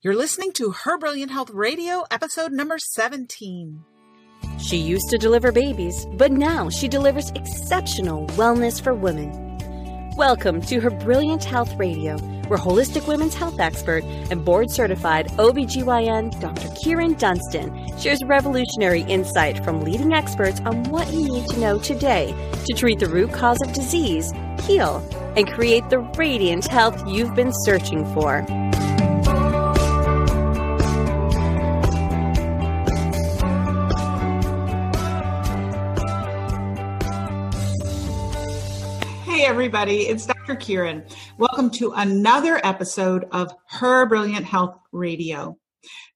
You're listening to Her Brilliant Health Radio, episode number 17. She used to deliver babies, but now she delivers exceptional wellness for women. Welcome to Her Brilliant Health Radio, where holistic women's health expert and board certified OBGYN Dr. Kyrin Dunston shares revolutionary insight from leading experts on what you need to know today to treat the root cause of disease, heal, and create the radiant health you've been searching for. Everybody, it's Dr. Kyrin. Welcome to another episode of Her Brilliant Health Radio.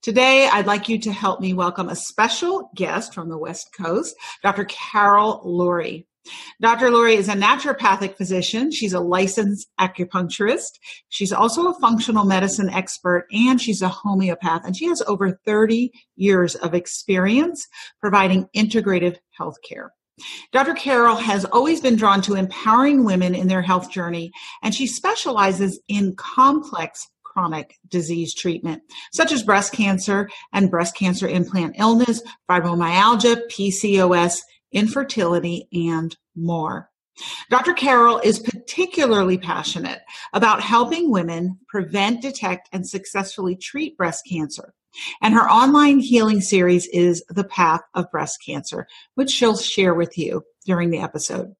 Today, I'd like you to help me welcome a special guest from the West Coast, Dr. Carol Lourie. Dr. Lourie is a naturopathic physician. She's a licensed acupuncturist. She's also a functional medicine expert and she's a homeopath. And she has over 30 years of experience providing integrative health care. Dr. Carol has always been drawn to empowering women in their health journey, and she specializes in complex chronic disease treatment, such as breast cancer and breast cancer implant illness, fibromyalgia, PCOS, infertility, and more. Dr. Carol is particularly passionate about helping women prevent, detect, and successfully treat breast cancer. And her online healing series is The Path of Breast Cancer, which she'll share with you during the episode.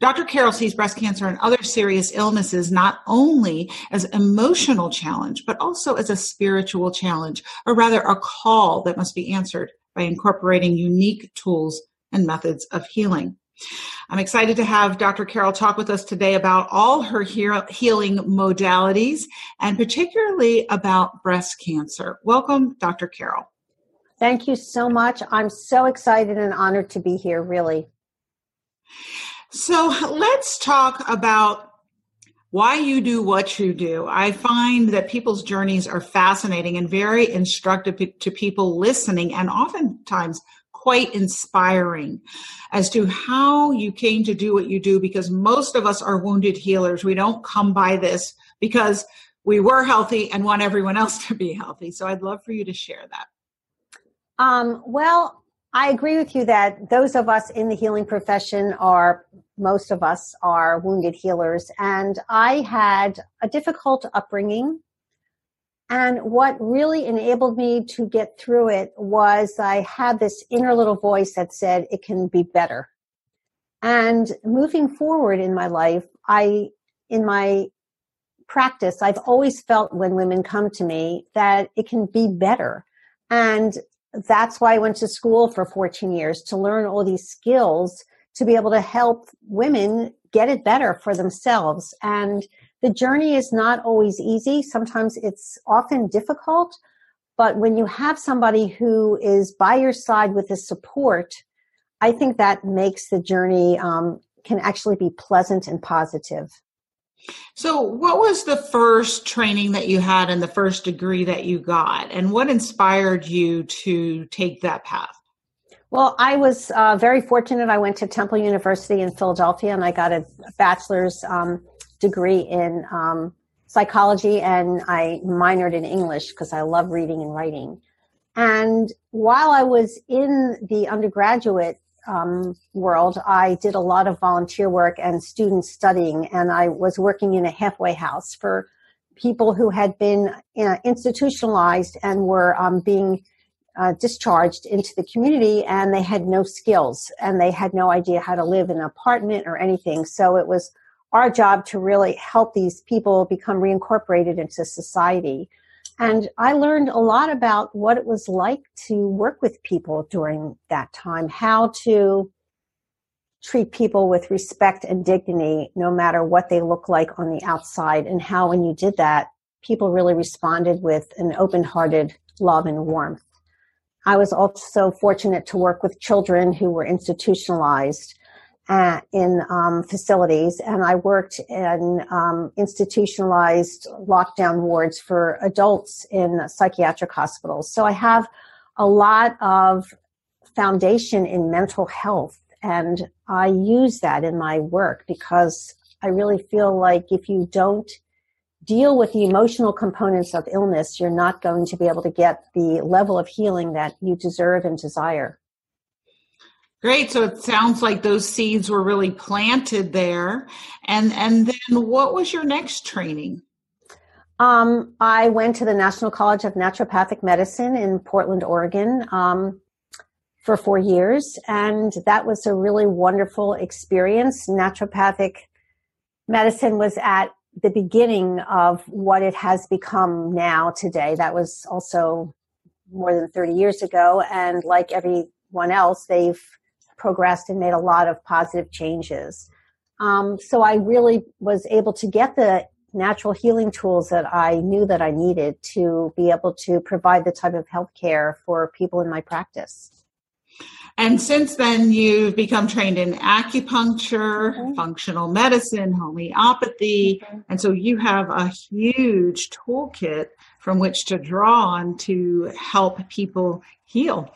Dr. Carol sees breast cancer and other serious illnesses not only as emotional challenge, but also as a spiritual challenge, or rather a call that must be answered by incorporating unique tools and methods of healing. I'm excited to have Dr. Carol talk with us today about all her healing modalities and particularly about breast cancer. Welcome, Dr. Carol. Thank you so much. I'm so excited and honored to be here, really. So let's talk about why you do what you do. I find that people's journeys are fascinating and very instructive to people listening, and oftentimes quite inspiring as to how you came to do what you do because most of us are wounded healers. We don't come by this because we were healthy and want everyone else to be healthy. So I'd love for you to share that. Um, well, I agree with you that those of us in the healing profession are, most of us are wounded healers. And I had a difficult upbringing. And what really enabled me to get through it was I had this inner little voice that said it can be better. And moving forward in my life, I, in my practice, I've always felt when women come to me that it can be better. And that's why I went to school for 14 years to learn all these skills to be able to help women get it better for themselves. And the journey is not always easy. Sometimes it's often difficult. But when you have somebody who is by your side with the support, I think that makes the journey um, can actually be pleasant and positive. So, what was the first training that you had and the first degree that you got, and what inspired you to take that path? Well, I was uh, very fortunate. I went to Temple University in Philadelphia and I got a bachelor's um, degree in um, psychology and I minored in English because I love reading and writing. And while I was in the undergraduate um, world, I did a lot of volunteer work and student studying, and I was working in a halfway house for people who had been uh, institutionalized and were um, being uh, discharged into the community and they had no skills and they had no idea how to live in an apartment or anything. So it was our job to really help these people become reincorporated into society. And I learned a lot about what it was like to work with people during that time, how to treat people with respect and dignity, no matter what they look like on the outside, and how when you did that, people really responded with an open hearted love and warmth. I was also fortunate to work with children who were institutionalized in um, facilities, and I worked in um, institutionalized lockdown wards for adults in psychiatric hospitals. So I have a lot of foundation in mental health, and I use that in my work because I really feel like if you don't deal with the emotional components of illness, you're not going to be able to get the level of healing that you deserve and desire. Great. So it sounds like those seeds were really planted there. And and then what was your next training? Um, I went to the National College of Naturopathic Medicine in Portland, Oregon, um, for four years, and that was a really wonderful experience. Naturopathic medicine was at the beginning of what it has become now today. That was also more than 30 years ago, and like everyone else, they've progressed and made a lot of positive changes. Um, so I really was able to get the natural healing tools that I knew that I needed to be able to provide the type of health care for people in my practice. And since then, you've become trained in acupuncture, mm-hmm. functional medicine, homeopathy. Mm-hmm. And so you have a huge toolkit from which to draw on to help people heal.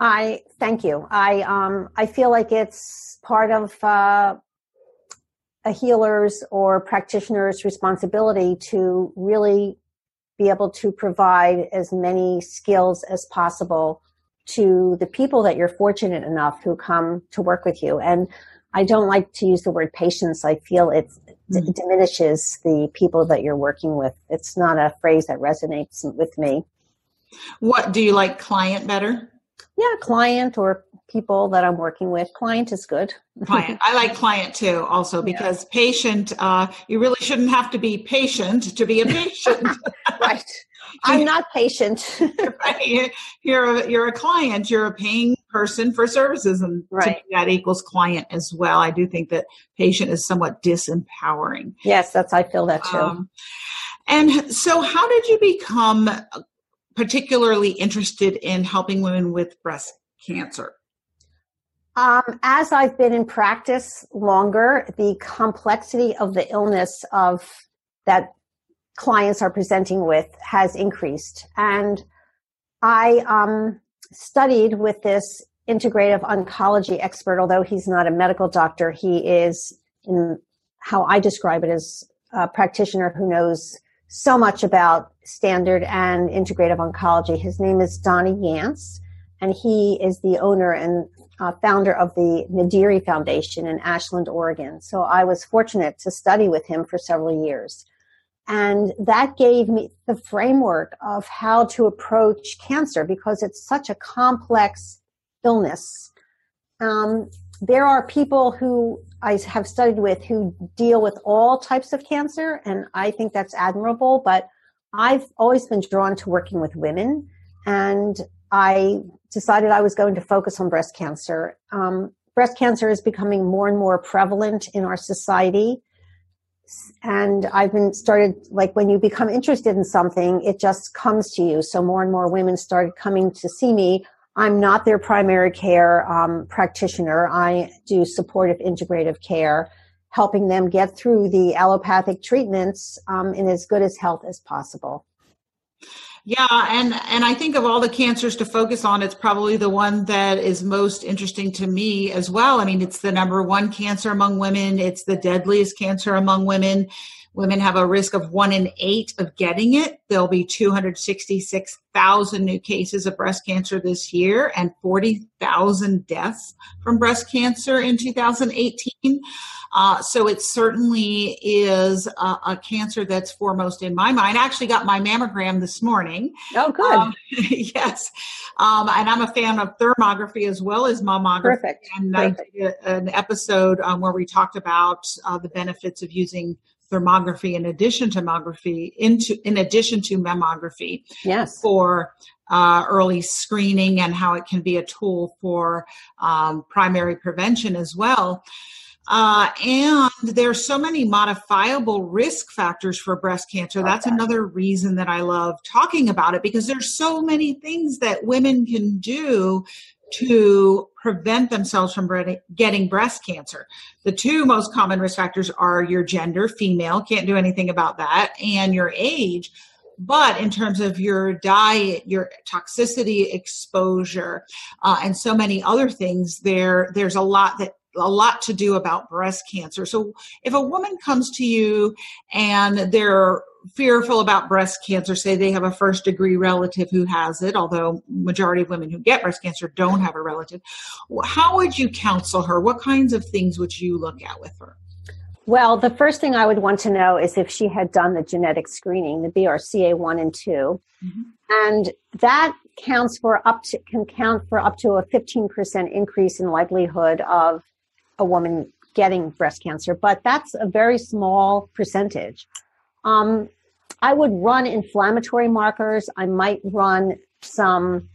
I thank you. I um, I feel like it's part of uh, a healer's or practitioner's responsibility to really be able to provide as many skills as possible to the people that you're fortunate enough who come to work with you. And I don't like to use the word patience. I feel it mm-hmm. diminishes the people that you're working with. It's not a phrase that resonates with me. What do you like client better? Yeah, client or people that I'm working with. Client is good. client. I like client too, also because yeah. patient, uh, you really shouldn't have to be patient to be a patient. right. I'm not patient. right. You're a, you're a client. You're a paying person for services, and right. that equals client as well. I do think that patient is somewhat disempowering. Yes, that's I feel that too. Um, and so, how did you become particularly interested in helping women with breast cancer? Um, as I've been in practice longer, the complexity of the illness of that clients are presenting with has increased, and I um, studied with this integrative oncology expert. Although he's not a medical doctor, he is, in how I describe it, as a practitioner who knows so much about standard and integrative oncology. His name is Donnie Yance, and he is the owner and uh, founder of the Mederi Foundation in Ashland, Oregon. So I was fortunate to study with him for several years. And that gave me the framework of how to approach cancer because it's such a complex illness. Um, there are people who I have studied with who deal with all types of cancer, and I think that's admirable. But I've always been drawn to working with women, and I decided I was going to focus on breast cancer. Um, breast cancer is becoming more and more prevalent in our society. And I've been started, like when you become interested in something, it just comes to you. So more and more women started coming to see me I'm not their primary care um, practitioner. I do supportive integrative care, helping them get through the allopathic treatments um, in as good as health as possible. Yeah, and and I think of all the cancers to focus on, it's probably the one that is most interesting to me as well. I mean, it's the number one cancer among women. It's the deadliest cancer among women. Women have a risk of one in eight of getting it. There'll be 266,000 new cases of breast cancer this year and 40,000 deaths from breast cancer in 2018. Uh, so it certainly is a, a, cancer that's foremost in my mind. I actually got my mammogram this morning. Oh, good. Um, yes. Um, and I'm a fan of thermography as well as mammography. Perfect. And Perfect. I did an episode um, where we talked about uh, the benefits of using thermography in addition to mammography into in addition to mammography yes. for uh, early screening and how it can be a tool for um, primary prevention as well. Uh, and there's so many modifiable risk factors for breast cancer. That's another reason that I love talking about it because there's so many things that women can do to prevent themselves from getting breast cancer. The two most common risk factors are your gender, female, can't do anything about that, and your age. But in terms of your diet, your toxicity exposure, uh, and so many other things, there there's a lot that a lot to do about breast cancer. So if a woman comes to you and they're fearful about breast cancer, say they have a first degree relative who has it, although majority of women who get breast cancer don't have a relative, how would you counsel her? What kinds of things would you look at with her? Well, the first thing I would want to know is if she had done the genetic screening, the BRCA1 and 2. Mm-hmm. And that counts for up to can count for up to a 15% increase in likelihood of a woman getting breast cancer, but that's a very small percentage. Um, I would run inflammatory markers. I might run some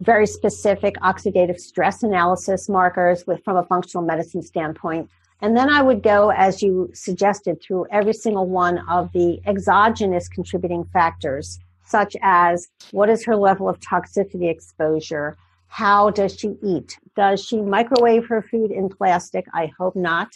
very specific oxidative stress analysis markers with from a functional medicine standpoint. And then I would go, as you suggested, through every single one of the exogenous contributing factors, such as what is her level of toxicity exposure? How does she eat? Does she microwave her food in plastic? I hope not.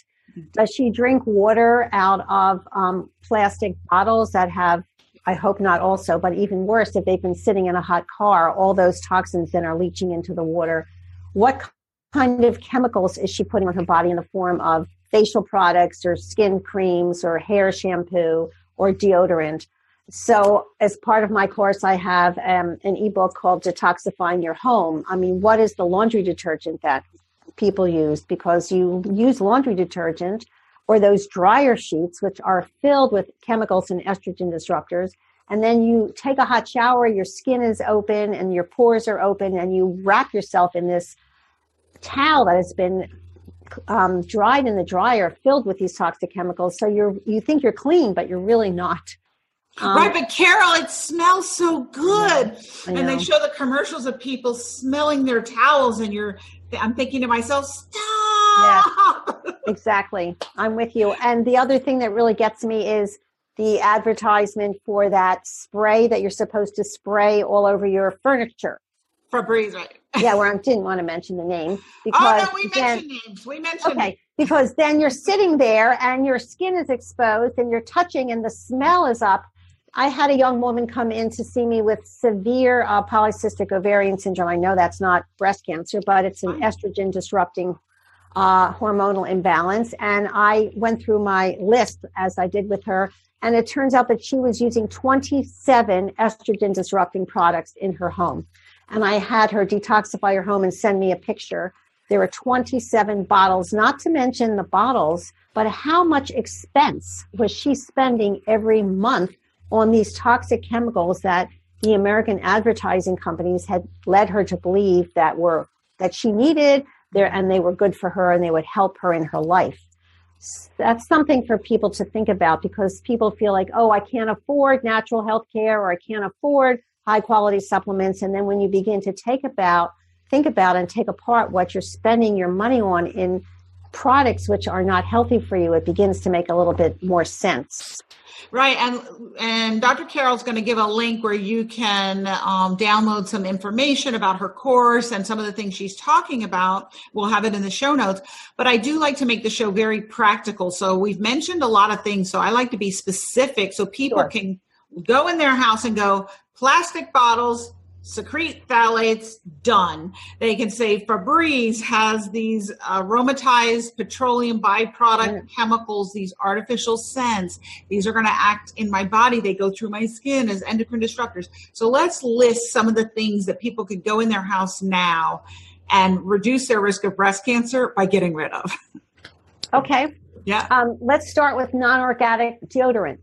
Does she drink water out of um, plastic bottles that have, I hope not also, but even worse, if they've been sitting in a hot car, all those toxins then are leaching into the water. What kind of chemicals is she putting on her body in the form of facial products or skin creams or hair shampoo or deodorant? So, as part of my course, I have um, an ebook called Detoxifying Your Home. I mean, what is the laundry detergent that people use because you use laundry detergent or those dryer sheets, which are filled with chemicals and estrogen disruptors. And then you take a hot shower, your skin is open and your pores are open, and you wrap yourself in this towel that has been um, dried in the dryer, filled with these toxic chemicals. So you're you think you're clean, but you're really not. Um, right, but Carol, it smells so good. And they show the commercials of people smelling their towels, and you're, I'm thinking to myself, stop. Yeah, exactly. I'm with you. And the other thing that really gets me is the advertisement for that spray that you're supposed to spray all over your furniture. Febreze, right? yeah, where I didn't want to mention the name because oh no, we then, mentioned names. We mentioned okay because then you're sitting there and your skin is exposed and you're touching and the smell is up I had a young woman come in to see me with severe uh, polycystic ovarian syndrome. I know that's not breast cancer, but it's an estrogen disrupting uh, hormonal imbalance. And I went through my list as I did with her. And it turns out that she was using 27 estrogen disrupting products in her home. And I had her detoxify her home and send me a picture. There were 27 bottles, not to mention the bottles, but how much expense was she spending every month on these toxic chemicals that the American advertising companies had led her to believe that were that she needed there and they were good for her and they would help her in her life. That's something for people to think about because people feel like, oh, I can't afford natural health care or I can't afford high quality supplements. And then when you begin to take about, think about and take apart what you're spending your money on in products which are not healthy for you, it begins to make a little bit more sense. Right, and and Dr. Carol's going to give a link where you can um, download some information about her course and some of the things she's talking about. We'll have it in the show notes. But I do like to make the show very practical. So we've mentioned a lot of things. So I like to be specific so people sure. can go in their house and go plastic bottles, secrete phthalates, done. They can say Febreze has these aromatized petroleum byproduct chemicals, these artificial scents. These are going to act in my body. They go through my skin as endocrine disruptors. So let's list some of the things that people could go in their house now and reduce their risk of breast cancer by getting rid of. Okay. Yeah. Um, let's start with non organic deodorant.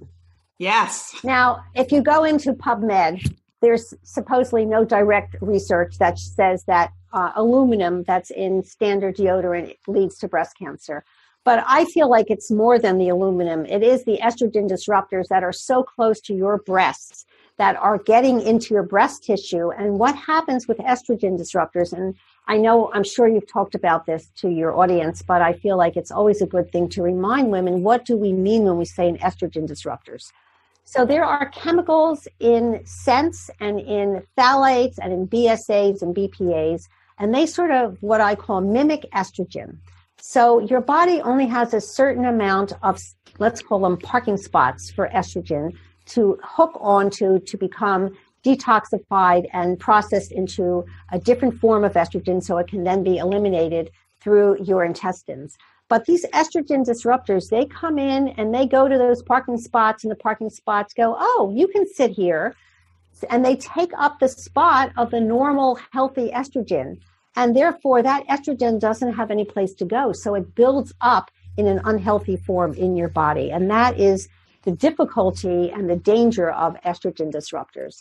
Yes. Now, if you go into PubMed, there's supposedly no direct research that says that uh, aluminum that's in standard deodorant leads to breast cancer. But I feel like it's more than the aluminum. It is the estrogen disruptors that are so close to your breasts that are getting into your breast tissue. And what happens with estrogen disruptors? And I know, I'm sure you've talked about this to your audience, but I feel like it's always a good thing to remind women what do we mean when we say an estrogen disruptors? So there are chemicals in scents and in phthalates and in BSAs and BPAs, and they sort of what I call mimic estrogen. So your body only has a certain amount of, let's call them parking spots for estrogen to hook onto to become detoxified and processed into a different form of estrogen so it can then be eliminated through your intestines. But these estrogen disruptors, they come in and they go to those parking spots, and the parking spots go, oh, you can sit here. And they take up the spot of the normal, healthy estrogen. And therefore, that estrogen doesn't have any place to go. So it builds up in an unhealthy form in your body. And that is the difficulty and the danger of estrogen disruptors.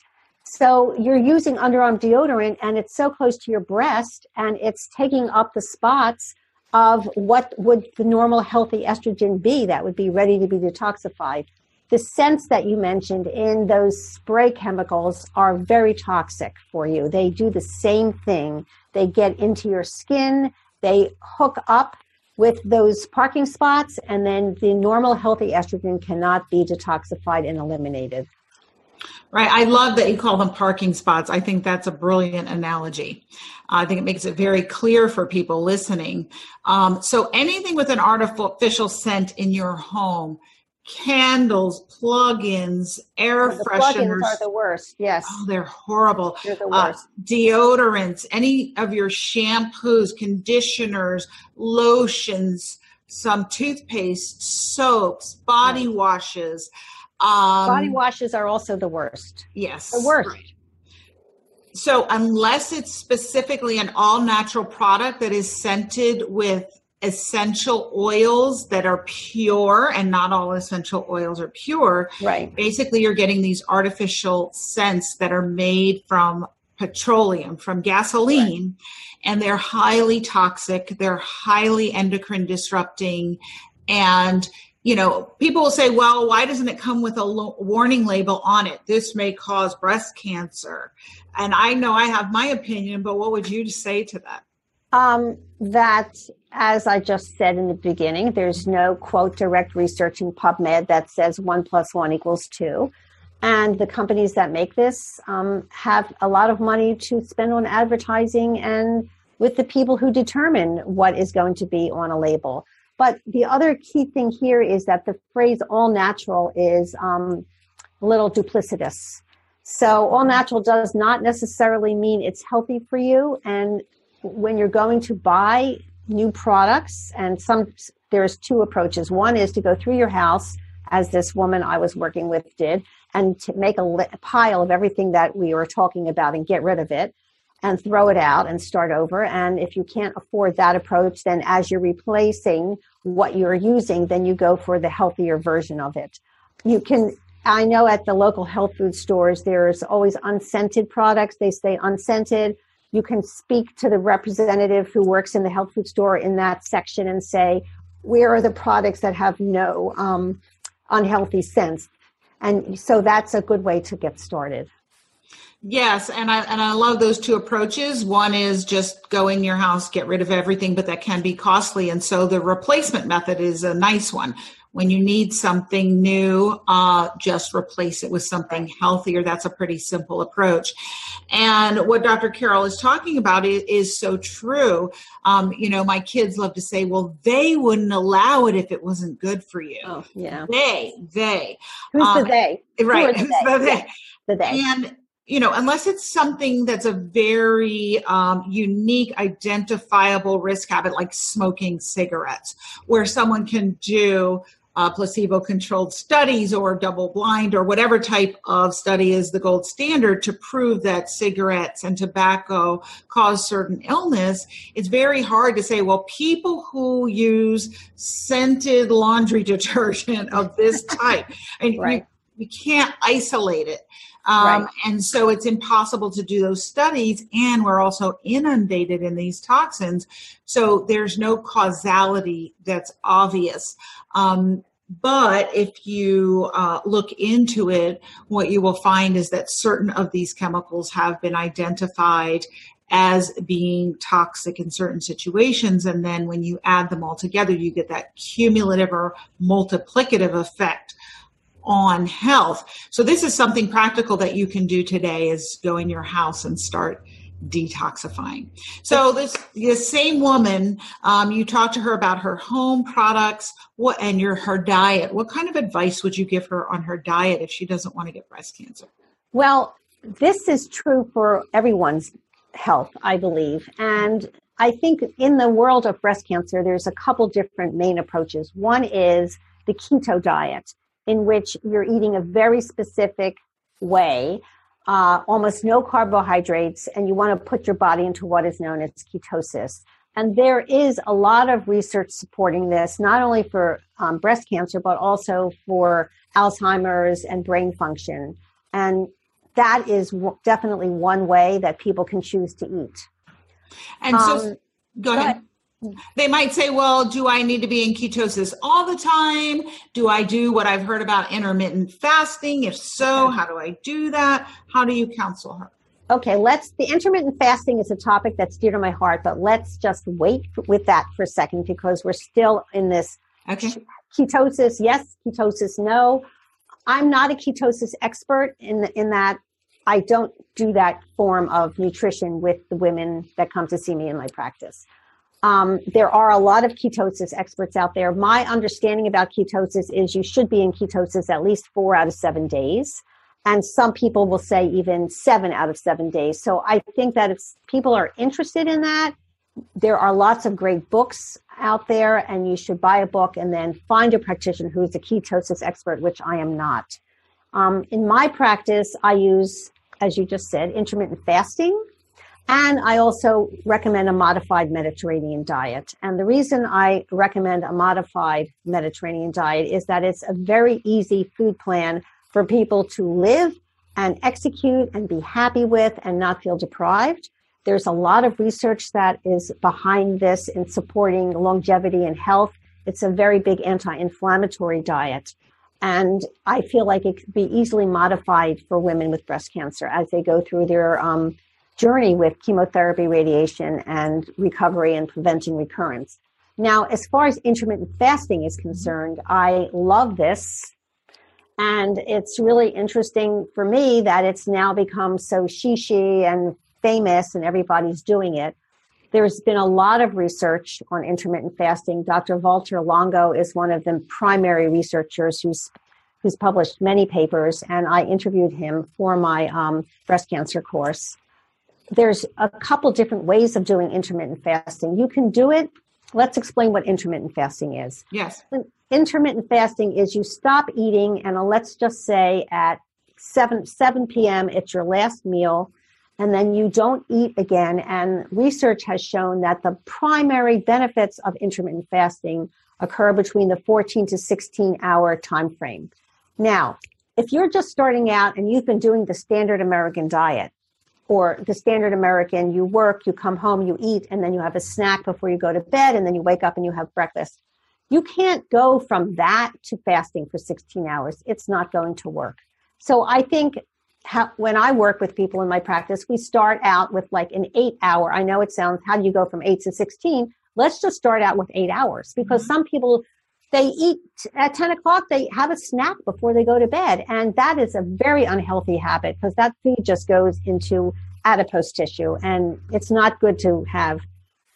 So you're using underarm deodorant and it's so close to your breast and it's taking up the spots of what would the normal healthy estrogen be that would be ready to be detoxified. The scents that you mentioned in those spray chemicals are very toxic for you. They do the same thing. They get into your skin, they hook up with those parking spots, and then the normal healthy estrogen cannot be detoxified and eliminated. Right. I love that you call them parking spots. I think that's a brilliant analogy. I think it makes it very clear for people listening. Um, so anything with an artificial scent in your home, candles, plug-ins, air the fresheners are the worst. Yes. Oh, they're horrible. They're the Uh, deodorants, any of your shampoos, conditioners, lotions, some toothpaste, soaps, body washes. Um, Body washes are also the worst. Yes. The worst. Right. So unless it's specifically an all natural product that is scented with essential oils that are pure and not all essential oils are pure, Right. basically you're getting these artificial scents that are made from petroleum, from gasoline, and they're highly toxic, they're highly endocrine disrupting and you know, people will say, well, why doesn't it come with a lo- warning label on it? This may cause breast cancer. And I know I have my opinion, but what would you say to that? Um, that, as I just said in the beginning, there's no quote direct research in PubMed that says one plus one equals two. And the companies that make this um, have a lot of money to spend on advertising and with the people who determine what is going to be on a label. But the other key thing here is that the phrase all natural is um, a little duplicitous. So, all natural does not necessarily mean it's healthy for you. And when you're going to buy new products, and some there's two approaches. One is to go through your house, as this woman I was working with did, and to make a, li- a pile of everything that we were talking about and get rid of it and throw it out and start over. And if you can't afford that approach, then as you're replacing what you're using, then you go for the healthier version of it. You can, I know at the local health food stores, there's always unscented products. They stay unscented. You can speak to the representative who works in the health food store in that section and say, where are the products that have no um, unhealthy scents? And so that's a good way to get started. Yes, and I and I love those two approaches. One is just go in your house, get rid of everything, but that can be costly. And so the replacement method is a nice one. When you need something new, uh, just replace it with something healthier. That's a pretty simple approach. And what Dr. Carol is talking about is, is so true. Um, you know, my kids love to say, well, they wouldn't allow it if it wasn't good for you. Oh, yeah. They, they. Who's Um, the they? Right. Who the they- the they. and you know unless it's something that's a very um, unique identifiable risk habit like smoking cigarettes where someone can do uh, placebo controlled studies or double blind or whatever type of study is the gold standard to prove that cigarettes and tobacco cause certain illness it's very hard to say well people who use scented laundry detergent of this type and Right. you, you can't isolate it um, Right. And so it's impossible to do those studies. And we're also inundated in these toxins. So there's no causality that's obvious. Um, but if you uh, look into it, what you will find is that certain of these chemicals have been identified as being toxic in certain situations. And then when you add them all together, you get that cumulative or multiplicative effect on health. So this is something practical that you can do today is go in your house and start detoxifying. So this the same woman, um, you talked to her about her home products, what and your her diet. What kind of advice would you give her on her diet if she doesn't want to get breast cancer? Well, this is true for everyone's health, I believe. And I think in the world of breast cancer, there's a couple different main approaches. One is the keto diet, in which you're eating a very specific way, uh, almost no carbohydrates, and you want to put your body into what is known as ketosis. And there is a lot of research supporting this, not only for um, breast cancer, but also for Alzheimer's and brain function. And that is w- definitely one way that people can choose to eat. And so, um, go ahead. They might say, well, do I need to be in ketosis all the time? Do I do what I've heard about intermittent fasting? If so, how do I do that? How do you counsel her? Okay, let's. The intermittent fasting is a topic that's dear to my heart, but let's just wait with that for a second because we're still in this okay. ketosis. Yes, ketosis. No, I'm not a ketosis expert in in that I don't do that form of nutrition with the women that come to see me in my practice. Um, there are a lot of ketosis experts out there. My understanding about ketosis is you should be in ketosis at least four out of seven days. And some people will say even seven out of seven days. So I think that if people are interested in that, there are lots of great books out there, and you should buy a book and then find a practitioner who's a ketosis expert, which I am not. Um, in my practice, I use, as you just said, intermittent fasting and I also recommend a modified Mediterranean diet. And the reason I recommend a modified Mediterranean diet is that it's a very easy food plan for people to live and execute and be happy with and not feel deprived. There's a lot of research that is behind this in supporting longevity and health. It's a very big anti inflammatory diet. And I feel like it could be easily modified for women with breast cancer as they go through their um, journey with chemotherapy, radiation, and recovery and preventing recurrence. Now, as far as intermittent fasting is concerned, I love this. And it's really interesting for me that it's now become so shishi and famous and everybody's doing it. There's been a lot of research on intermittent fasting. Dr. Walter Longo is one of the primary researchers who's who's published many papers, and I interviewed him for my um, breast cancer course there's a couple different ways of doing intermittent fasting. You can do it. Let's explain what intermittent fasting is. Yes. Intermittent fasting is you stop eating, and uh, let's just say at 7, 7 p.m., it's your last meal, and then you don't eat again. And research has shown that the primary benefits of intermittent fasting occur between the 14 to 16 hour time frame. Now, if you're just starting out and you've been doing the standard American diet, or the standard American, you work, you come home, you eat, and then you have a snack before you go to bed, and then you wake up and you have breakfast. You can't go from that to fasting for 16 hours. It's not going to work. So I think how, when I work with people in my practice, we start out with like an eight hour. I know it sounds, how do you go from eight to 16? Let's just start out with eight hours because mm-hmm. some people, they eat at 10 o'clock, they have a snack before they go to bed. And that is a very unhealthy habit because that food just goes into adipose tissue. And it's not good to have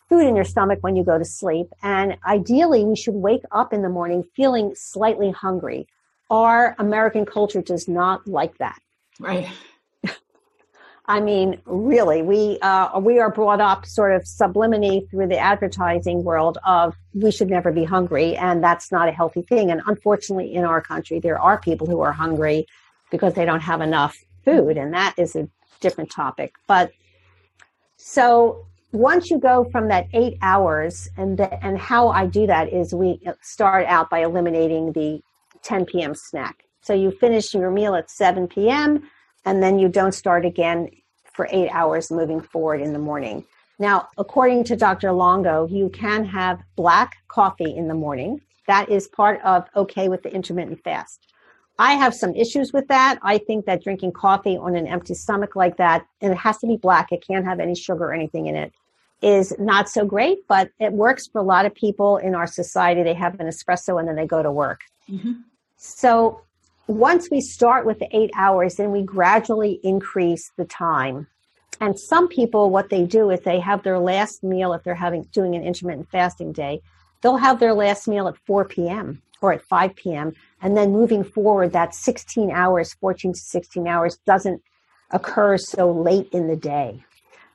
food in your stomach when you go to sleep. And ideally, we should wake up in the morning feeling slightly hungry. Our American culture does not like that. Right. I mean, really, we uh, we are brought up sort of subliminally through the advertising world of we should never be hungry, and that's not a healthy thing. And unfortunately, in our country, there are people who are hungry because they don't have enough food, and that is a different topic. But so once you go from that eight hours, and the, and how I do that is we start out by eliminating the 10 p.m. snack. So you finish your meal at 7 p.m and then you don't start again for eight hours moving forward in the morning. Now, according to Dr. Longo, you can have black coffee in the morning. That is part of okay with the intermittent fast. I have some issues with that. I think that drinking coffee on an empty stomach like that, and it has to be black, it can't have any sugar or anything in it, is not so great, but it works for a lot of people in our society. They have an espresso and then they go to work. Mm-hmm. So once we start with the eight hours, then we gradually increase the time. And some people, what they do is they have their last meal if they're having doing an intermittent fasting day. They'll have their last meal at 4 p.m. or at 5 p.m. And then moving forward, that 16 hours, 14 to 16 hours, doesn't occur so late in the day.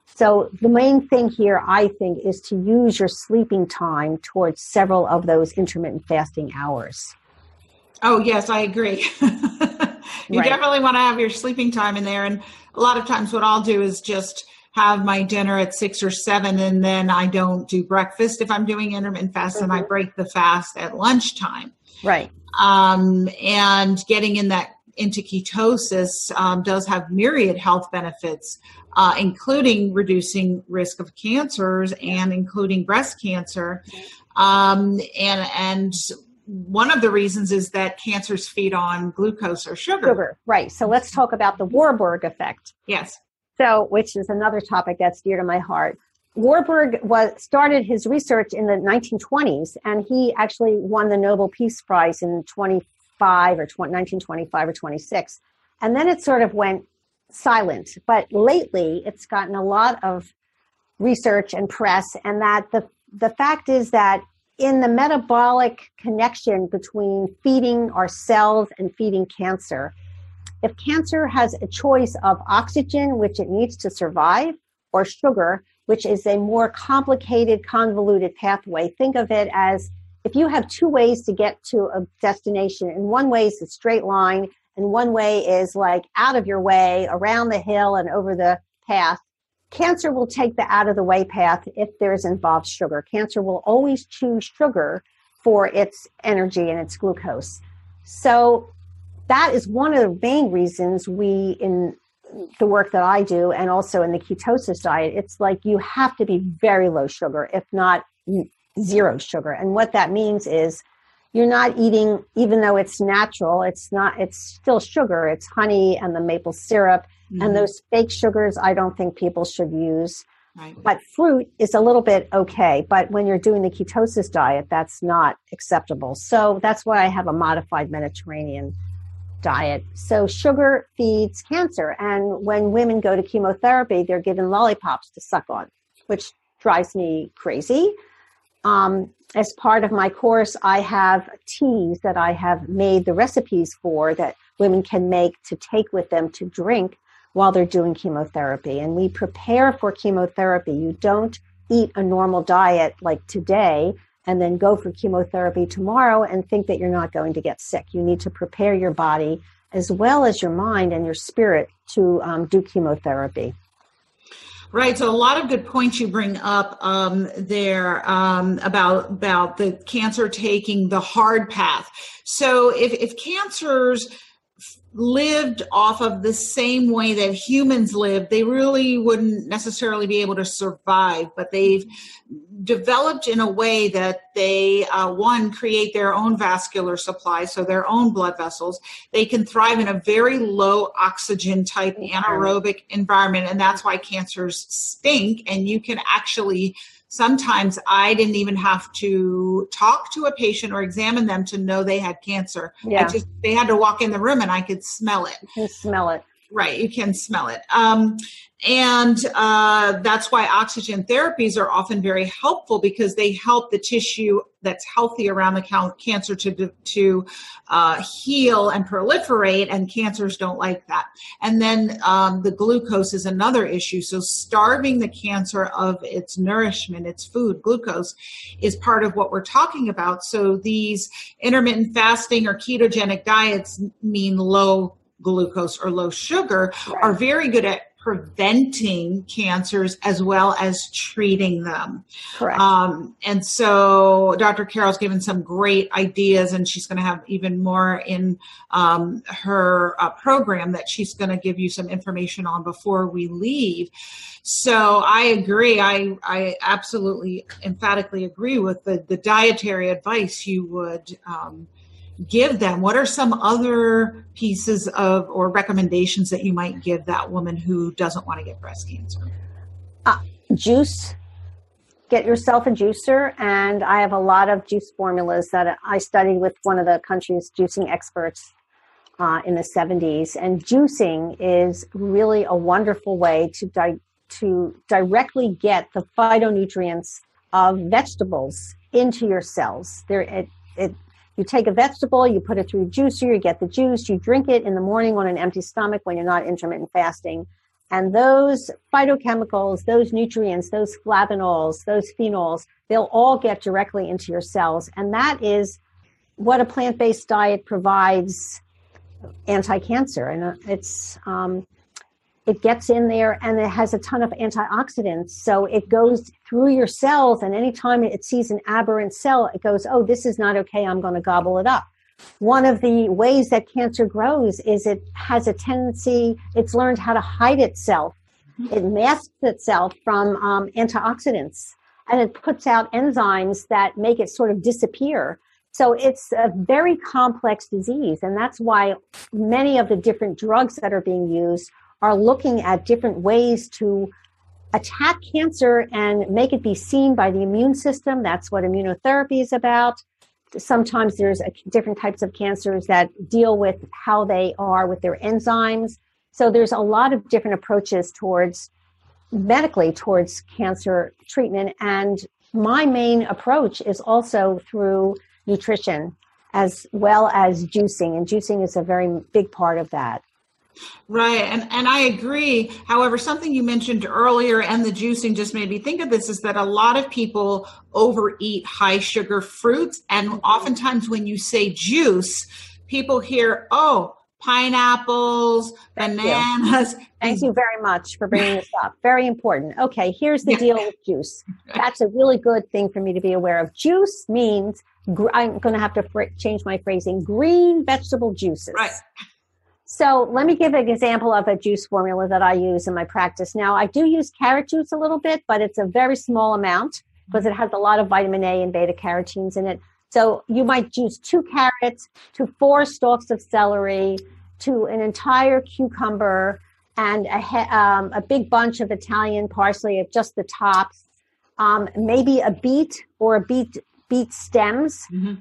So the main thing here, I think, is to use your sleeping time towards several of those intermittent fasting hours. Oh, yes, I agree. you right. definitely want to have your sleeping time in there. And a lot of times, what I'll do is just have my dinner at six or seven, and then I don't do breakfast if I'm doing intermittent fast, mm-hmm. and I mm-hmm. break the fast at lunchtime. Right. Um, and getting in that into ketosis um, does have myriad health benefits, uh, including reducing risk of cancers and including breast cancer. Um, and and one of the reasons is that cancers feed on glucose or sugar. Sugar, right. So let's mm-hmm. talk about the Warburg effect. Yes. So, which is another topic that's dear to my heart. Warburg was started his research in the 1920s, and he actually won the Nobel Peace Prize in 25 or 20, 1925 or 26. And then it sort of went silent. But lately, it's gotten a lot of research and press, and that the the fact is that in the metabolic connection between feeding our cells and feeding cancer, if cancer has a choice of oxygen, which it needs to survive, or sugar, which is a more complicated, convoluted pathway, think of it as if you have two ways to get to a destination, and one way is a straight line, and one way is like out of your way, around the hill, and over the path. Cancer will take the out of the way path if there's involved sugar. Cancer will always choose sugar for its energy and its glucose. So that is one of the main reasons we in the work that I do and also in the ketosis diet, it's like you have to be very low sugar, if not zero sugar. And what that means is you're not eating, even though it's natural, it's not, it's still sugar. It's honey and the maple syrup. Mm-hmm. And those fake sugars, I don't think people should use. Right. But fruit is a little bit okay. But when you're doing the ketosis diet, that's not acceptable. So that's why I have a modified Mediterranean diet. So sugar feeds cancer. And when women go to chemotherapy, they're given lollipops to suck on, which drives me crazy. Um, as part of my course, I have teas that I have made the recipes for that women can make to take with them to drink while they're doing chemotherapy. And we prepare for chemotherapy. You don't eat a normal diet like today and then go for chemotherapy tomorrow and think that you're not going to get sick. You need to prepare your body as well as your mind and your spirit to um, do chemotherapy. Right. So a lot of good points you bring up um, there um, about about the cancer taking the hard path. So if if cancers lived off of the same way that humans live, they really wouldn't necessarily be able to survive. But they've developed in a way that they, uh, one, create their own vascular supply, so their own blood vessels. They can thrive in a very low oxygen type anaerobic environment, and that's why cancers stink. And you can actually sometimes I didn't even have to talk to a patient or examine them to know they had cancer. Yeah. Just they had to walk in the room and I could smell it. You can smell it. Right, you can smell it. Um, and uh, that's why oxygen therapies are often very helpful because they help the tissue that's healthy around the cancer to to uh, heal and proliferate, and cancers don't like that. And then um, the glucose is another issue. So starving the cancer of its nourishment, its food, glucose, is part of what we're talking about. So these intermittent fasting or ketogenic diets mean low glucose or low sugar right. are very good at preventing cancers as well as treating them. Correct. Um, and so Dr. Carol's given some great ideas, and she's going to have even more in um, her uh, program that she's going to give you some information on before we leave. So I agree. I, I absolutely emphatically agree with the, the dietary advice you would. Um, give them? What are some other pieces of or recommendations that you might give that woman who doesn't want to get breast cancer? Uh, juice. Get yourself a juicer, and I have a lot of juice formulas that I studied with one of the country's juicing experts uh, in the 70s. And juicing is really a wonderful way to di- to directly get the phytonutrients of vegetables into your cells. There, it, it you take a vegetable, you put it through a juicer, you get the juice, you drink it in the morning on an empty stomach when you're not intermittent fasting. And those phytochemicals, those nutrients, those flavonols, those phenols, they'll all get directly into your cells. And that is what a plant based diet provides anti cancer. And uh, it's, um, it gets in there and it has a ton of antioxidants. So it goes through your cells, and anytime it sees an aberrant cell, it goes, Oh, this is not okay. I'm going to gobble it up. One of the ways that cancer grows is it has a tendency, it's learned how to hide itself. It masks itself from um, antioxidants and it puts out enzymes that make it sort of disappear. So it's a very complex disease. And that's why many of the different drugs that are being used are looking at different ways to attack cancer and make it be seen by the immune system. That's what immunotherapy is about. Sometimes there's a, different types of cancers that deal with how they are with their enzymes. So there's a lot of different approaches towards medically towards cancer treatment. And my main approach is also through nutrition as well as juicing. And juicing is a very big part of that. Right. And and I agree. However, something you mentioned earlier and the juicing just made me think of this is that a lot of people overeat high sugar fruits. And mm-hmm. oftentimes when you say juice, people hear, oh, pineapples, Thank bananas. You. Thank you very much for bringing this up. Very important. Okay, here's the deal with juice. That's a really good thing for me to be aware of. Juice means I'm going to have to change my phrasing. Green vegetable juices. Right. So let me give an example of a juice formula that I use in my practice. Now, I do use carrot juice a little bit, but it's a very small amount because it has a lot of vitamin A and beta carotenes in it. So you might juice two carrots to four stalks of celery to an entire cucumber and a, um, a big bunch of Italian parsley of just the tops, um, maybe a beet or a beet beet stems, mm-hmm.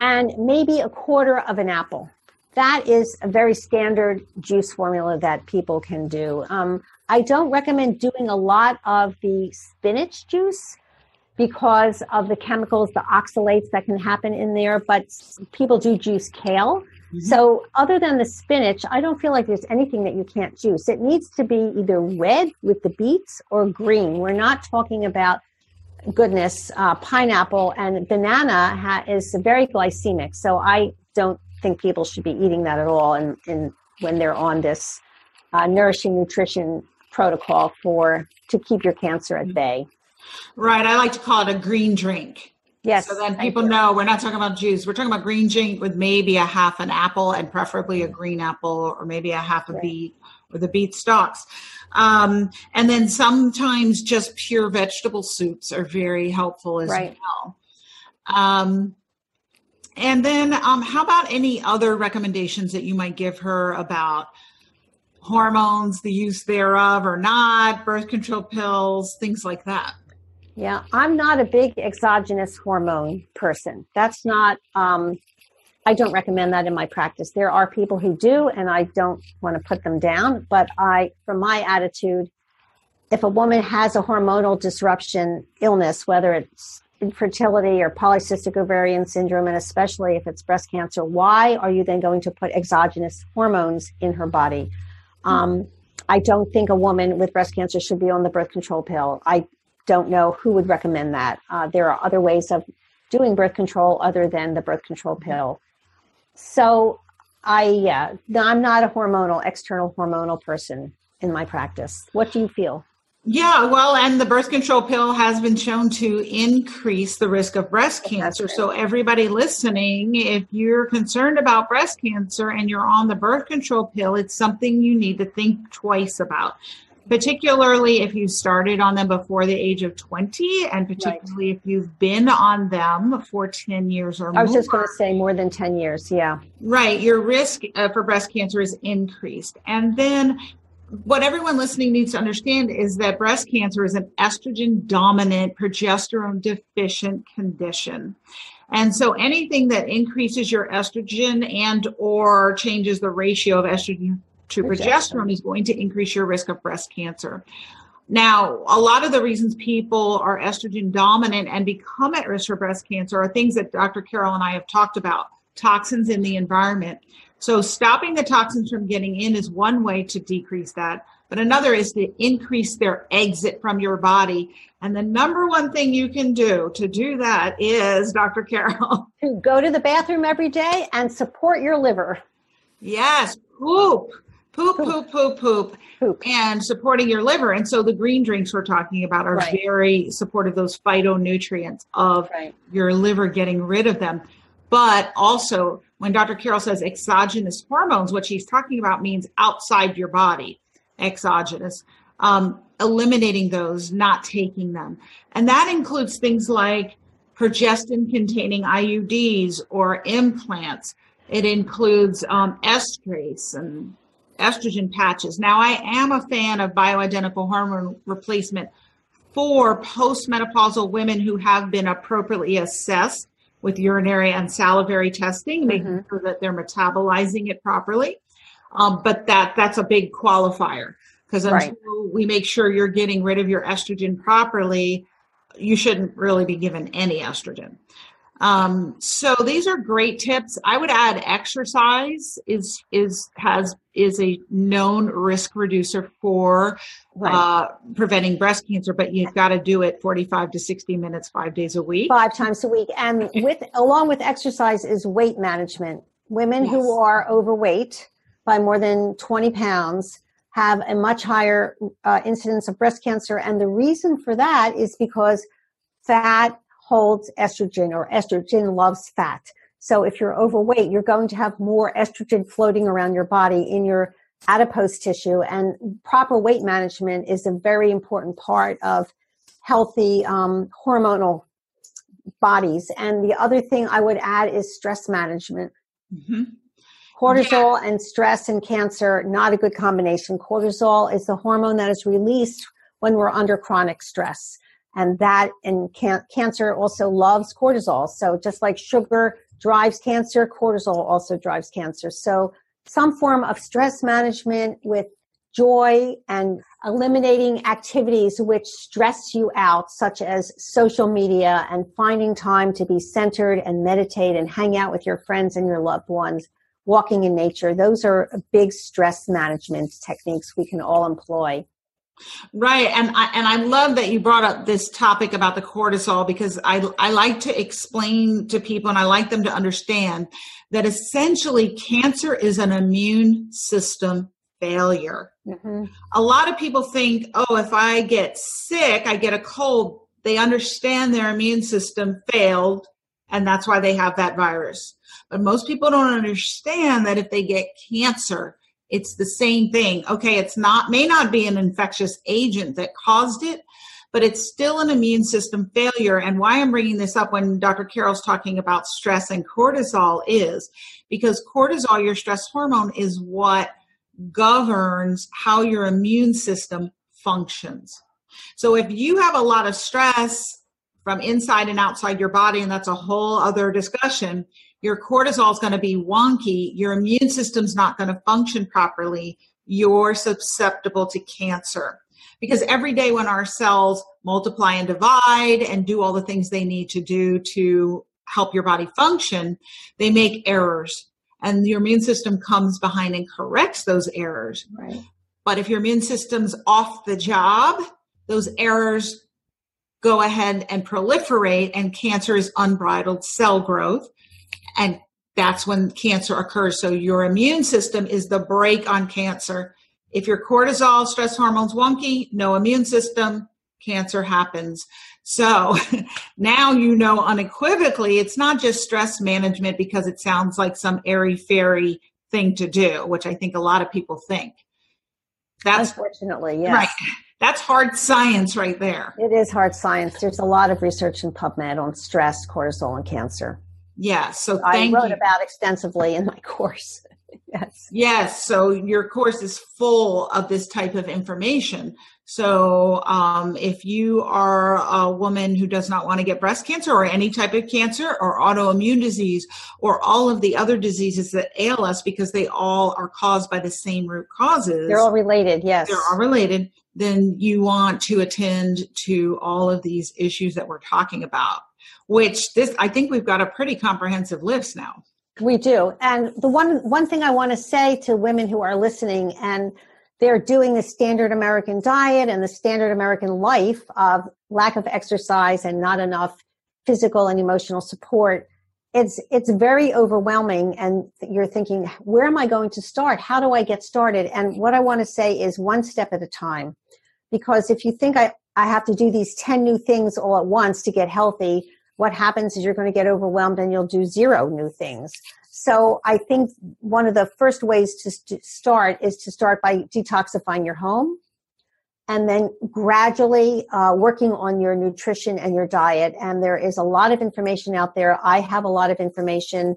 and maybe a quarter of an apple that is a very standard juice formula that people can do. Um, I don't recommend doing a lot of the spinach juice because of the chemicals, the oxalates that can happen in there, but people do juice kale. Mm-hmm. So, other than the spinach, I don't feel like there's anything that you can't juice. It needs to be either red with the beets or green. We're not talking about goodness, uh, pineapple and banana ha- is very glycemic. So, I don't think people should be eating that at all and, and when they're on this uh, nourishing nutrition protocol for to keep your cancer at bay. Right. I like to call it a green drink. Yes. So then people know we're not talking about juice. We're talking about green drink with maybe a half an apple and preferably a green apple or maybe a half a right. beet or the beet stalks. Um, and then sometimes just pure vegetable soups are very helpful as right. well. Um, and then, um, how about any other recommendations that you might give her about hormones, the use thereof or not, birth control pills, things like that? Yeah, I'm not a big exogenous hormone person. That's not, um, I don't recommend that in my practice. There are people who do, and I don't want to put them down. But I, from my attitude, if a woman has a hormonal disruption illness, whether it's infertility or polycystic ovarian syndrome, and especially if it's breast cancer, why are you then going to put exogenous hormones in her body? Um, I don't think a woman with breast cancer should be on the birth control pill. I don't know who would recommend that. Uh, there are other ways of doing birth control other than the birth control pill. So, I yeah, I'm not a hormonal external hormonal person in my practice. What do you feel? Yeah, well, and the birth control pill has been shown to increase the risk of breast cancer. So, everybody listening, if you're concerned about breast cancer and you're on the birth control pill, it's something you need to think twice about, particularly if you started on them before the age of 20, and particularly right. if you've been on them for 10 years or more. I was more. just going to say more than 10 years, yeah. Right, your risk uh, for breast cancer is increased. And then what everyone listening needs to understand is that breast cancer is an estrogen dominant, progesterone deficient condition. And so anything that increases your estrogen and or changes the ratio of estrogen to progesterone is going to increase your risk of breast cancer. Now, a lot of the reasons people are estrogen dominant and become at risk for breast cancer are things that Dr. Carol and I have talked about toxins in the environment. So stopping the toxins from getting in is one way to decrease that. but another is to increase their exit from your body. And the number one thing you can do to do that is, Dr. Carol, to go to the bathroom every day and support your liver. Yes, poop. Poop, poop, poop, poop, poop, and supporting your liver. And so the green drinks we're talking about are right. very supportive, those phytonutrients of right. your liver getting rid of them. But also, when Dr. Carol says exogenous hormones, what she's talking about means outside your body, exogenous, um, eliminating those, not taking them. And that includes things like progestin containing IUDs or implants. It includes um, Estrace and estrogen patches. Now, I am a fan of bioidentical hormone replacement for postmenopausal women who have been appropriately assessed with urinary and salivary testing, mm-hmm. making sure that they're metabolizing it properly. Um, but that that's a big qualifier because until right. we make sure you're getting rid of your estrogen properly, you shouldn't really be given any estrogen. Um, so these are great tips. I would add exercise is is has is a known risk reducer for right. uh, preventing breast cancer, but you've got to do it 45 to 60 minutes, five days a week, five times a week. And with along with exercise is weight management. Women yes. who are overweight by more than 20 pounds have a much higher uh, incidence of breast cancer, and the reason for that is because fat holds estrogen or estrogen loves fat. So if you're overweight, you're going to have more estrogen floating around your body in your adipose tissue and proper weight management is a very important part of healthy um, hormonal bodies. And the other thing I would add is stress management. Mm-hmm. Cortisol yeah. and stress and cancer, not a good combination. Cortisol is the hormone that is released when we're under chronic stress and that and can- cancer also loves cortisol so just like sugar drives cancer. Cortisol also drives cancer. So some form of stress management with joy and eliminating activities which stress you out such as social media and finding time to be centered and meditate and hang out with your friends and your loved ones walking in nature. Those are big stress management techniques we can all employ Right, and I and I love that you brought up this topic about the cortisol because I I like to explain to people and I like them to understand that essentially cancer is an immune system failure. Mm-hmm. A lot of people think, oh, if I get sick, I get a cold. They understand their immune system failed, and that's why they have that virus. But most people don't understand that if they get cancer, it's the same thing. Okay, it's not may not be an infectious agent that caused it, but it's still an immune system failure. And why I'm bringing this up when Dr. Carol's talking about stress and cortisol is because cortisol, your stress hormone, is what governs how your immune system functions. So if you have a lot of stress from inside and outside your body, and that's a whole other discussion, your cortisol is going to be wonky, your immune system's not going to function properly, you're susceptible to cancer. Because every day when our cells multiply and divide and do all the things they need to do to help your body function, they make errors. And your immune system comes behind and corrects those errors. Right. But if your immune system's off the job, those errors go ahead and proliferate, and cancer is unbridled cell growth and that's when cancer occurs. So your immune system is the brake on cancer. If your cortisol, stress hormones wonky, no immune system, cancer happens. So now you know unequivocally it's not just stress management because it sounds like some airy fairy thing to do, which I think a lot of people think. That's unfortunately, yes. Right. That's hard science right there. It is hard science. There's a lot of research in PubMed on stress, cortisol, and cancer. Yeah. So I wrote you. about extensively in my course. yes. Yes. So your course is full of this type of information. So um, if you are a woman who does not want to get breast cancer or any type of cancer or autoimmune disease or all of the other diseases that ail us because they all are caused by the same root causes. They're all related. Yes. They're all related. Then you want to attend to all of these issues that we're talking about which this I think we've got a pretty comprehensive list now. We do. And the one one thing I want to say to women who are listening and they're doing the standard American diet and the standard American life of lack of exercise and not enough physical and emotional support. It's, it's very overwhelming and you're thinking, where am I going to start? How do I get started? And what I want to say is one step at a time. Because if you think I, I have to do these 10 new things all at once to get healthy, what happens is you're going to get overwhelmed and you'll do zero new things. So I think one of the first ways to start is to start by detoxifying your home and then gradually uh, working on your nutrition and your diet. And there is a lot of information out there. I have a lot of information.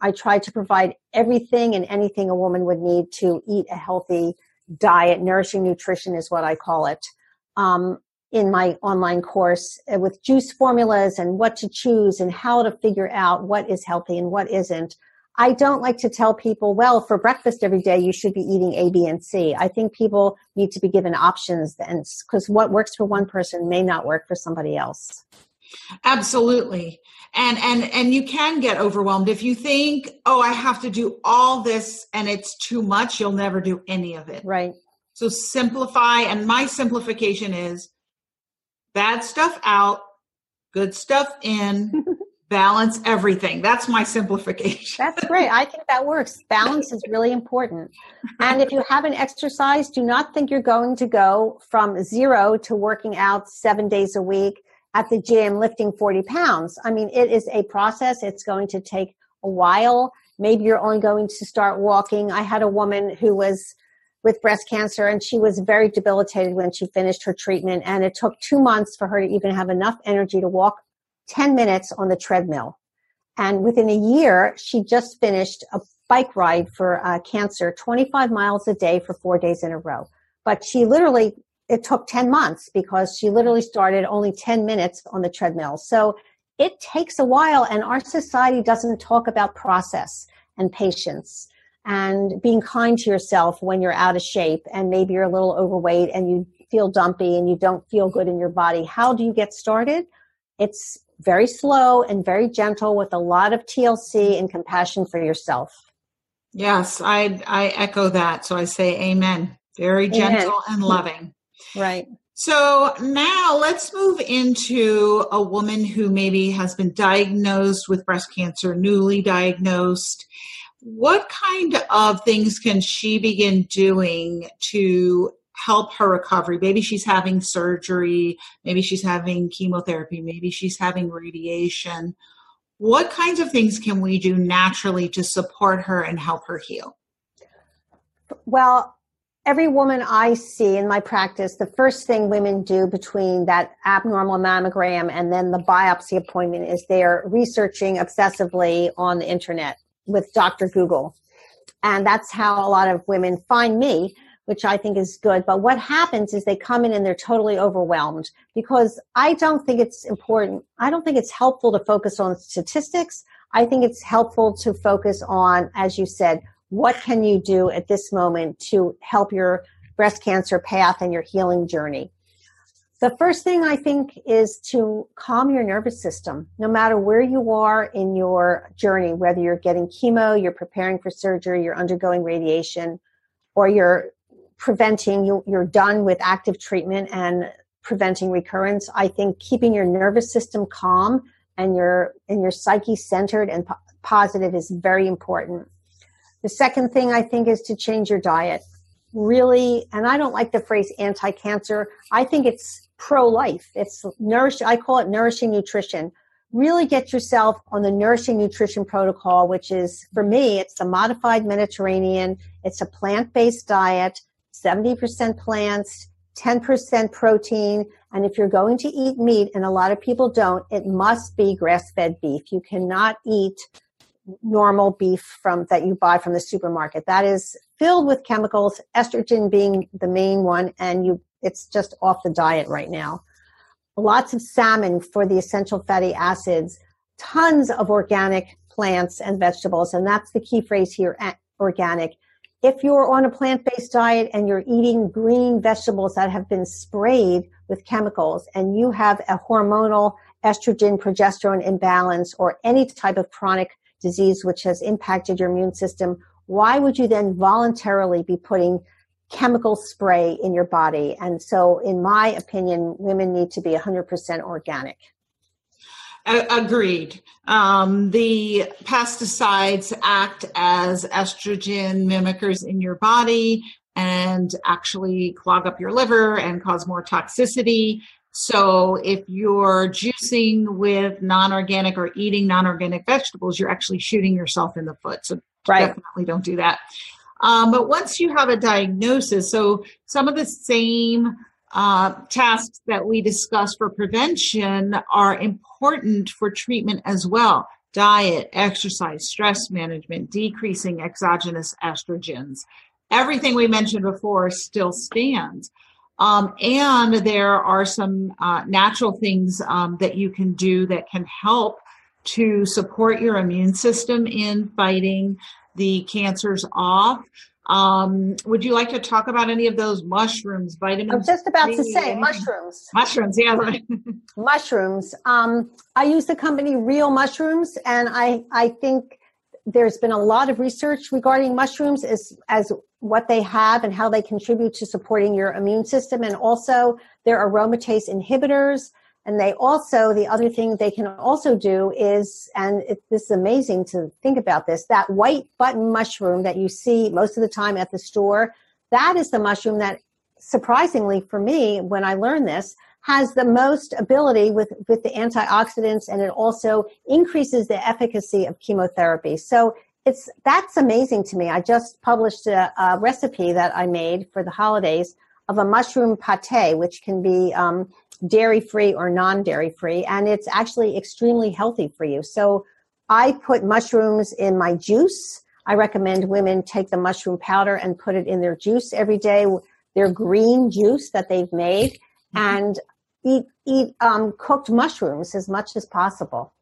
I try to provide everything and anything a woman would need to eat a healthy diet. Nourishing nutrition is what I call it. Um, in my online course uh, with juice formulas and what to choose and how to figure out what is healthy and what isn't. I don't like to tell people, well, for breakfast every day, you should be eating A, B, and C. I think people need to be given options then because what works for one person may not work for somebody else. Absolutely. And and and you can get overwhelmed if you think, "Oh, I have to do all this and it's too much." You'll never do any of it. Right. So simplify and my simplification is bad stuff out, good stuff in, balance everything. That's my simplification. That's great. I think that works. Balance is really important. And if you haven't exercised, do not think you're going to go from zero to working out seven days a week at the gym lifting 40 pounds. I mean, it is a process. It's going to take a while. Maybe you're only going to start walking. I had a woman who was with breast cancer and she was very debilitated when she finished her treatment and it took two months for her to even have enough energy to walk 10 minutes on the treadmill. And within a year she just finished a bike ride for uh, cancer 25 miles a day for four days in a row. But she literally it took 10 months because she literally started only 10 minutes on the treadmill. So it takes a while and our society doesn't talk about process and patience and being kind to yourself when you're out of shape and maybe you're a little overweight and you feel dumpy and you don't feel good in your body. How do you get started? It's very slow and very gentle with a lot of TLC and compassion for yourself. Yes, I I echo that. So I say amen. Very gentle amen. and loving. Right. So now let's move into a woman who maybe has been diagnosed with breast cancer, newly diagnosed, what kind of things can she begin doing to help her recovery? Maybe she's having surgery, maybe she's having chemotherapy, maybe she's having radiation. What kinds of things can we do naturally to support her and help her heal? Well, every woman I see in my practice, the first thing women do between that abnormal mammogram and then the biopsy appointment is they're researching obsessively on the internet with Dr. Google. And that's how a lot of women find me, which I think is good. But what happens is they come in and they're totally overwhelmed because I don't think it's important. I don't think it's helpful to focus on statistics. I think it's helpful to focus on, as you said, what can you do at this moment to help your breast cancer path and your healing journey? The first thing I think is to calm your nervous system, no matter where you are in your journey, whether you're getting chemo, you're preparing for surgery, you're undergoing radiation, or you're preventing, you're done with active treatment and preventing recurrence. I think keeping your nervous system calm and your and your psyche centered and po- positive is very important. The second thing I think is to change your diet. Really, and I don't like the phrase anti-cancer. I think it's pro-life. It's nourish. I call it nourishing nutrition. Really get yourself on the nourishing nutrition protocol, which is for me, it's a modified Mediterranean. It's a plant-based diet, 70% plants, 10% protein. And if you're going to eat meat, and a lot of people don't, it must be grass-fed beef. You cannot eat normal beef from that you buy from the supermarket. That is filled with chemicals, estrogen being the main one, and you it's just off the diet right now. Lots of salmon for the essential fatty acids, tons of organic plants and vegetables. And that's the key phrase here, organic. If you're on a plant-based diet and you're eating green vegetables that have been sprayed with chemicals and you have a hormonal estrogen progesterone imbalance or any type of chronic disease which has impacted your immune system, why would you then voluntarily be putting chemical spray in your body. And so, in my opinion, women need to be 100% organic. Agreed. Um, the pesticides act as estrogen mimickers in your body and actually clog up your liver and cause more toxicity. So if you're juicing with non-organic or eating non-organic vegetables, you're actually shooting yourself in the foot. So right. definitely don't do that. Um, but once you have a diagnosis, so some of the same uh, tasks that we discuss for prevention are important for treatment as well. Diet, exercise, stress management, decreasing exogenous estrogens. Everything we mentioned before still stands. Um, and there are some uh, natural things um, that you can do that can help to support your immune system in fighting the cancers off. Um, would you like to talk about any of those mushrooms, vitamins? I'm just about to say mushrooms. Mushrooms, yeah, mushrooms. Um, I use the company Real Mushrooms, and I I think there's been a lot of research regarding mushrooms as as what they have and how they contribute to supporting your immune system. And also, they're aromatase inhibitors. And they also, the other thing they can also do is, and it, this is amazing to think about this, that white button mushroom that you see most of the time at the store, that is the mushroom that surprisingly for me, when I learned this, has the most ability with, with the antioxidants and it also increases the efficacy of chemotherapy. So it's that's amazing to me. I just published a, a, recipe that I made for the holidays of a mushroom pate, which can be um, dairy free or non dairy free, and it's actually extremely healthy for you. So I put mushrooms in my juice. I recommend women take the mushroom powder and put it in their juice every day. Their green juice that they've made, mm-hmm. and eat eat um, cooked mushrooms as much as possible.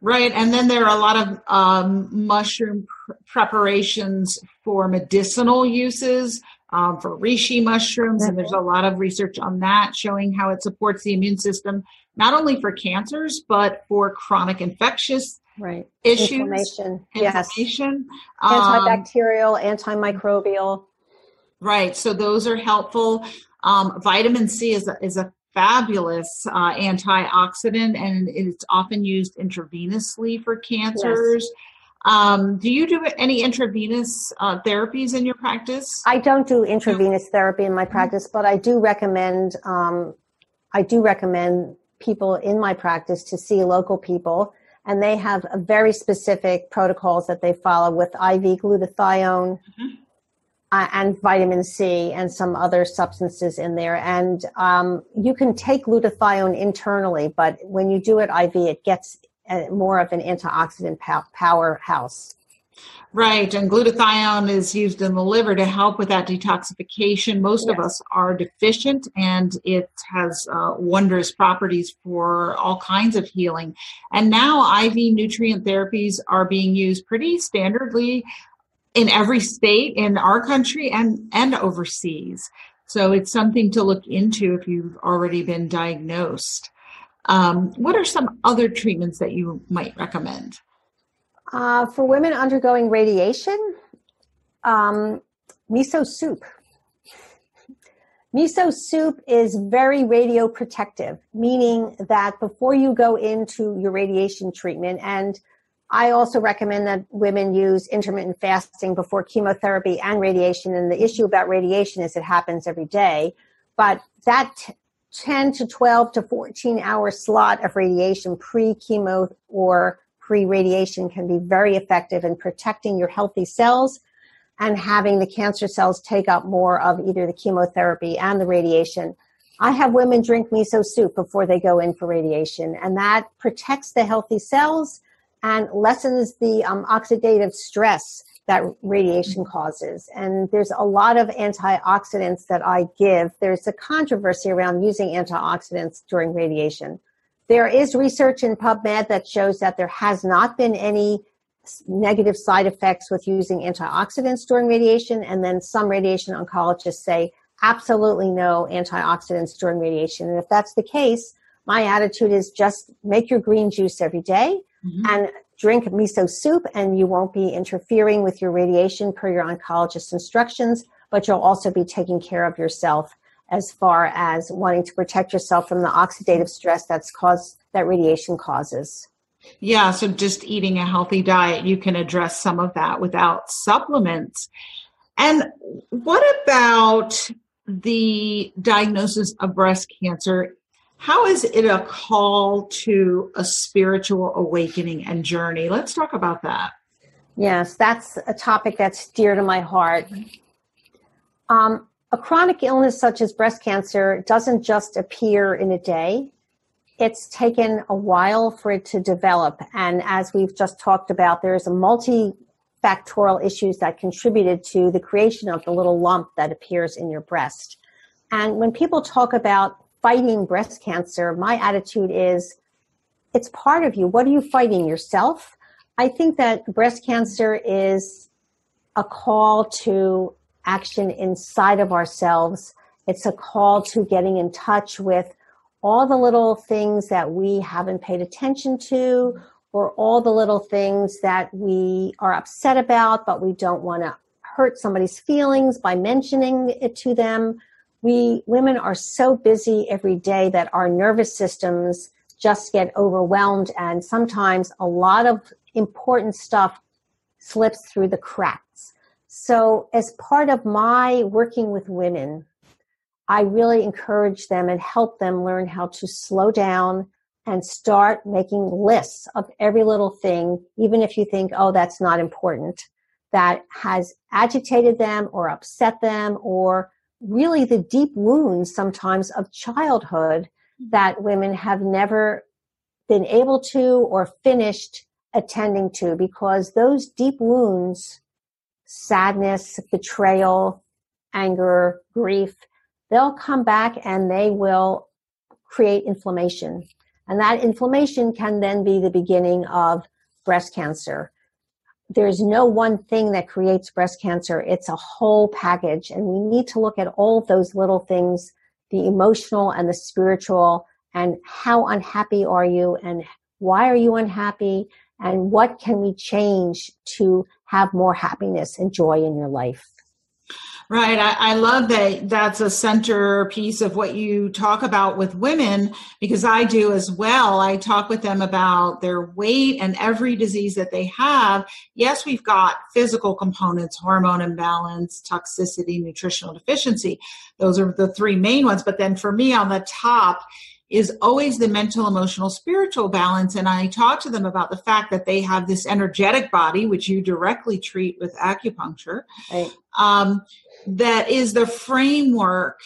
Right. And then there are a lot of um, mushroom pr- preparations for medicinal uses, um, for reishi mushrooms. And there's a lot of research on that showing how it supports the immune system, not only for cancers, but for chronic infectious right. issues. Inflammation. Inflammation. Yes. Antibacterial, um, antimicrobial. Right. So those are helpful. Um, vitamin C is a, is a fabulous uh, antioxidant and it's often used intravenously for cancers. Yes. Um, do you do any intravenous uh, therapies in your practice? I don't do intravenous therapy in my mm-hmm. practice, but I do recommend um, I do recommend people in my practice to see local people, and they have very specific protocols that they follow with IV glutathione. Mm-hmm uh, and vitamin C and some other substances in there. And um, you can take glutathione internally, but when you do it IV, it gets more of an antioxidant pow- powerhouse. Right, and glutathione is used in the liver to help with that detoxification. Most yes. of us are deficient, and it has uh, wondrous properties for all kinds of healing. And now, IV nutrient therapies are being used pretty standardly in every state in our country and and overseas. So it's something to look into if you've already been diagnosed. Um, what are some other treatments that you might recommend? Uh, for women undergoing radiation, um, miso soup. Miso soup is very radioprotective, meaning that before you go into your radiation treatment, and I also recommend that women use intermittent fasting before chemotherapy and radiation. And the issue about radiation is it happens every day. But that 10 to 12 to 14 hour slot of radiation pre chemo or pre radiation can be very effective in protecting your healthy cells and having the cancer cells take up more of either the chemotherapy and the radiation. I have women drink miso soup before they go in for radiation, and that protects the healthy cells and lessens the um, oxidative stress that radiation causes. And there's a lot of antioxidants that I give. There's a controversy around using antioxidants during radiation. There is research in PubMed that shows that there has not been any negative side effects with using antioxidants during radiation. And then some radiation oncologists say absolutely no antioxidants during radiation. And if that's the case, my attitude is just make your green juice every day mm-hmm. and drink miso soup and you won't be interfering with your radiation per your oncologist's instructions. but you'll also be taking care of yourself as far as wanting to protect yourself from the oxidative stress that's caused that radiation causes. Yeah, so just eating a healthy diet, you can address some of that without supplements. And what about the diagnosis of breast cancer? How is it a call to a spiritual awakening and journey? Let's talk about that. Yes, that's a topic that's dear to my heart. Um, a chronic illness such as breast cancer doesn't just appear in a day. It's taken a while for it to develop. And as we've just talked about, there's a multifactorial issues that contributed to the creation of the little lump that appears in your breast. And when people talk about fighting breast cancer, my attitude is it's part of you. What are you fighting? Yourself? I think that breast cancer is a call to action inside of ourselves. It's a call to getting in touch with all the little things that we haven't paid attention to or all the little things that we are upset about, but we don't want to hurt somebody's feelings by mentioning it to them. We women are so busy every day that our nervous systems just get overwhelmed and sometimes a lot of important stuff slips through the cracks. So, as part of my working with women, I really encourage them and help them learn how to slow down and start making lists of every little thing, even if you think, oh, that's not important, that has agitated them or upset them, or really the deep wounds sometimes of childhood mm-hmm. that women have never been able to or finished attending to because those deep wounds, sadness, betrayal, anger, grief, they'll come back and they will create inflammation. And that inflammation can then be the beginning of breast cancer. There's no one thing that creates breast cancer. It's a whole package. And we need to look at all those little things, the emotional and the spiritual, and how unhappy are you and why are you unhappy and what can we change to have more happiness and joy in your life Right. I, I, love that that's a centerpiece of what you talk about with women because I do as well. I talk with them about their weight and every disease that they have. Yes, we've got physical components, hormone imbalance, toxicity, nutritional deficiency. Those are the three main ones. But then for me on the top is always the mental, emotional, spiritual balance. And I talk to them about the fact that they have this energetic body, which you directly treat with acupuncture, right. um, that is the framework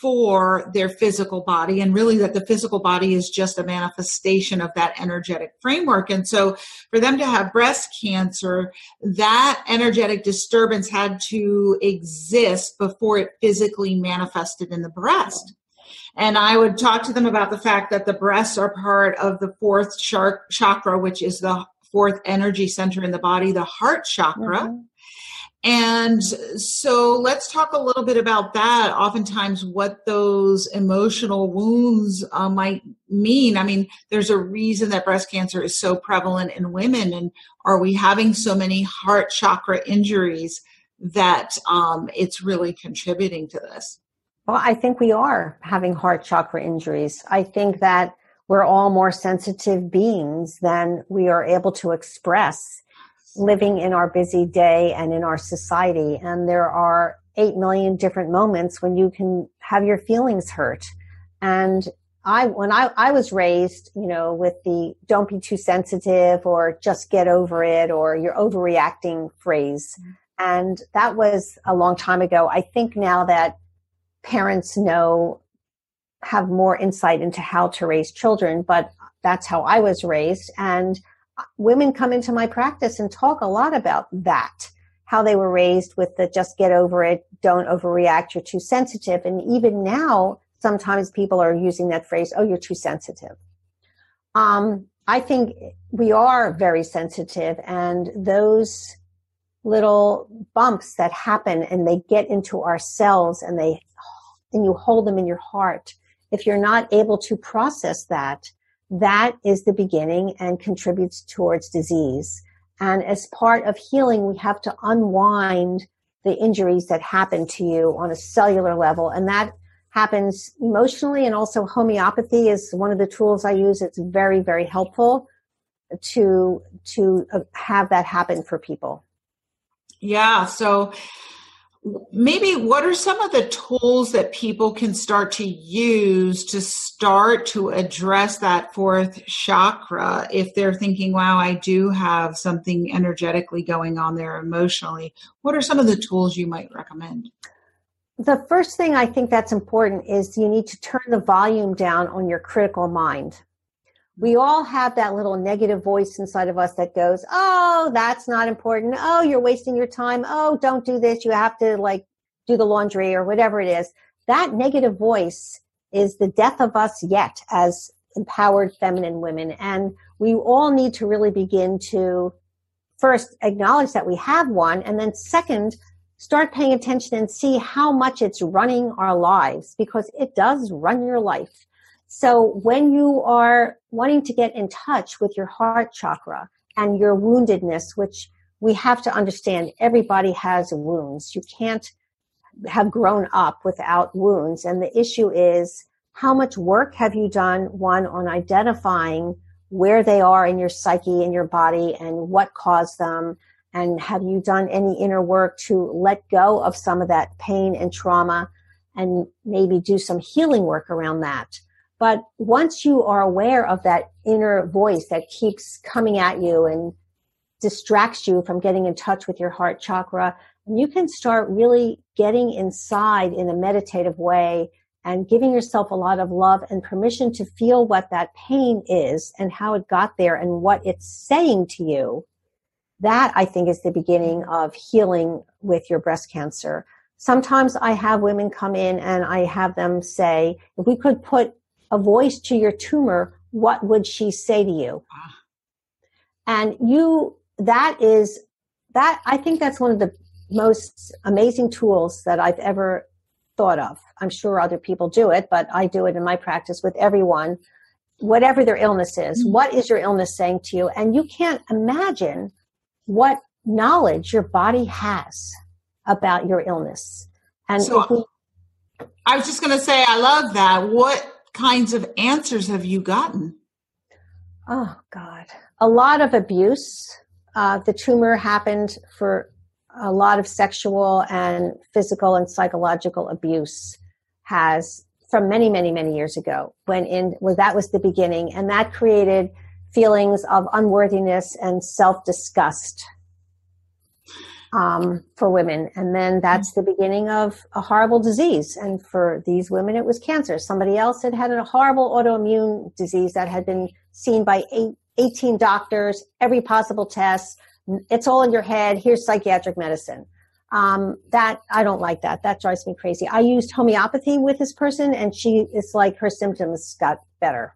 for their physical body and really that the physical body is just a manifestation of that energetic framework and so for them to have breast cancer that energetic disturbance had to exist before it physically manifested in the breast and I would talk to them about the fact that the breasts are part of the fourth shark chakra, which is the fourth energy center in the body, the heart chakra. Mm-hmm. And so let's talk a little bit about that. Oftentimes, what those emotional wounds uh, might mean. I mean, there's a reason that breast cancer is so prevalent in women. And are we having so many heart chakra injuries that um, it's really contributing to this? Well, I think we are having heart chakra injuries. I think that we're all more sensitive beings than we are able to express living in our busy day and in our society. And there are 8 million different moments when you can have your feelings hurt. And I, when I, I was raised, you know, with the don't be too sensitive or just get over it or you're overreacting phrase. Mm-hmm. And that was a long time ago. I think now that parents know have more insight into how to raise children, but that's how I was raised. And women come into my practice and talk a lot about that, how they were raised with the just get over it, don't overreact, you're too sensitive. And even now, sometimes people are using that phrase, oh, you're too sensitive. Um, I think we are very sensitive, and those little bumps that happen and they get into our cells and they and you hold them in your heart, if you're not able to process that, that is the beginning and contributes towards disease. And as part of healing, we have to unwind the injuries that happen to you on a cellular level. And that happens emotionally and also homeopathy is one of the tools I use. It's very, very helpful to, to have that happen for people. Yeah. So maybe what are some of the tools that people can start to use to start to address that fourth chakra if they're thinking wow i do have something energetically going on there emotionally what are some of the tools you might recommend? The first thing i think that's important is you need to turn the volume down on your critical mind we all have that little negative voice inside of us that goes, Oh, that's not important. Oh, you're wasting your time. Oh, don't do this. You have to like do the laundry or whatever it is. That negative voice is the death of us yet as empowered feminine women. And we all need to really begin to first acknowledge that we have one. And then second, start paying attention and see how much it's running our lives because it does run your life. So when you are wanting to get in touch with your heart chakra and your woundedness, which we have to understand everybody has wounds. You can't have grown up without wounds. And the issue is how much work have you done, one, on identifying where they are in your psyche, in your body, and what caused them? And have you done any inner work to let go of some of that pain and trauma and maybe do some healing work around that? But once you are aware of that inner voice that keeps coming at you and distracts you from getting in touch with your heart chakra, you can start really getting inside in a meditative way and giving yourself a lot of love and permission to feel what that pain is and how it got there and what it's saying to you. That I think is the beginning of healing with your breast cancer. Sometimes I have women come in and I have them say, if we could put a voice to your tumor, what would she say to you? Ah. And you, that is, that, I think that's one of the most amazing tools that I've ever thought of. I'm sure other people do it, but I do it in my practice with everyone, whatever their illness is. Mm-hmm. What is your illness saying to you? And you can't imagine what knowledge your body has about your illness. And so we, I was just going to say, I love that. What kinds of answers have you gotten? Oh, God. A lot of abuse. Uh, the tumor happened for a lot of sexual and physical and psychological abuse has from many, many, many years ago when in well, that was the beginning. And that created feelings of unworthiness and self disgust um, for women. And then that's the beginning of a horrible disease. And for these women, it was cancer. Somebody else had had a horrible autoimmune disease that had been seen by eight, 18 doctors, every possible test. It's all in your head. Here's psychiatric medicine. Um, that I don't like that. That drives me crazy. I used homeopathy with this person, and she is like her symptoms got better.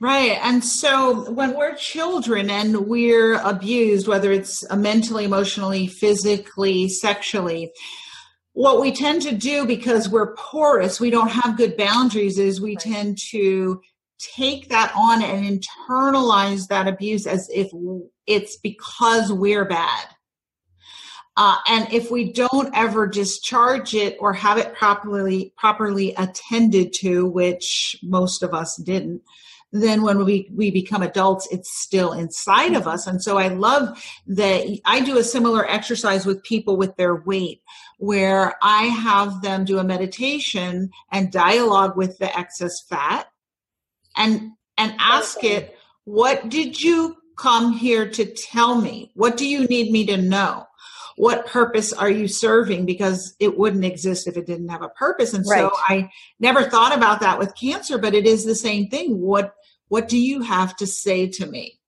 Right. And so when we're children and we're abused, whether it's mentally, emotionally, physically, sexually, what we tend to do because we're porous, we don't have good boundaries, is we right. tend to take that on and internalize that abuse as if it's because we're bad. Uh, and if we don't ever discharge it or have it properly properly attended to, which most of us didn't, then when we, we become adults, it's still inside of us. And so I love that I do a similar exercise with people with their weight where I have them do a meditation and dialogue with the excess fat and, and ask it, what did you come here to tell me? What do you need me to know? What purpose are you serving because it wouldn't exist if it didn't have a purpose and right. so i never thought about that with cancer but it is the same thing what what do you have to say to me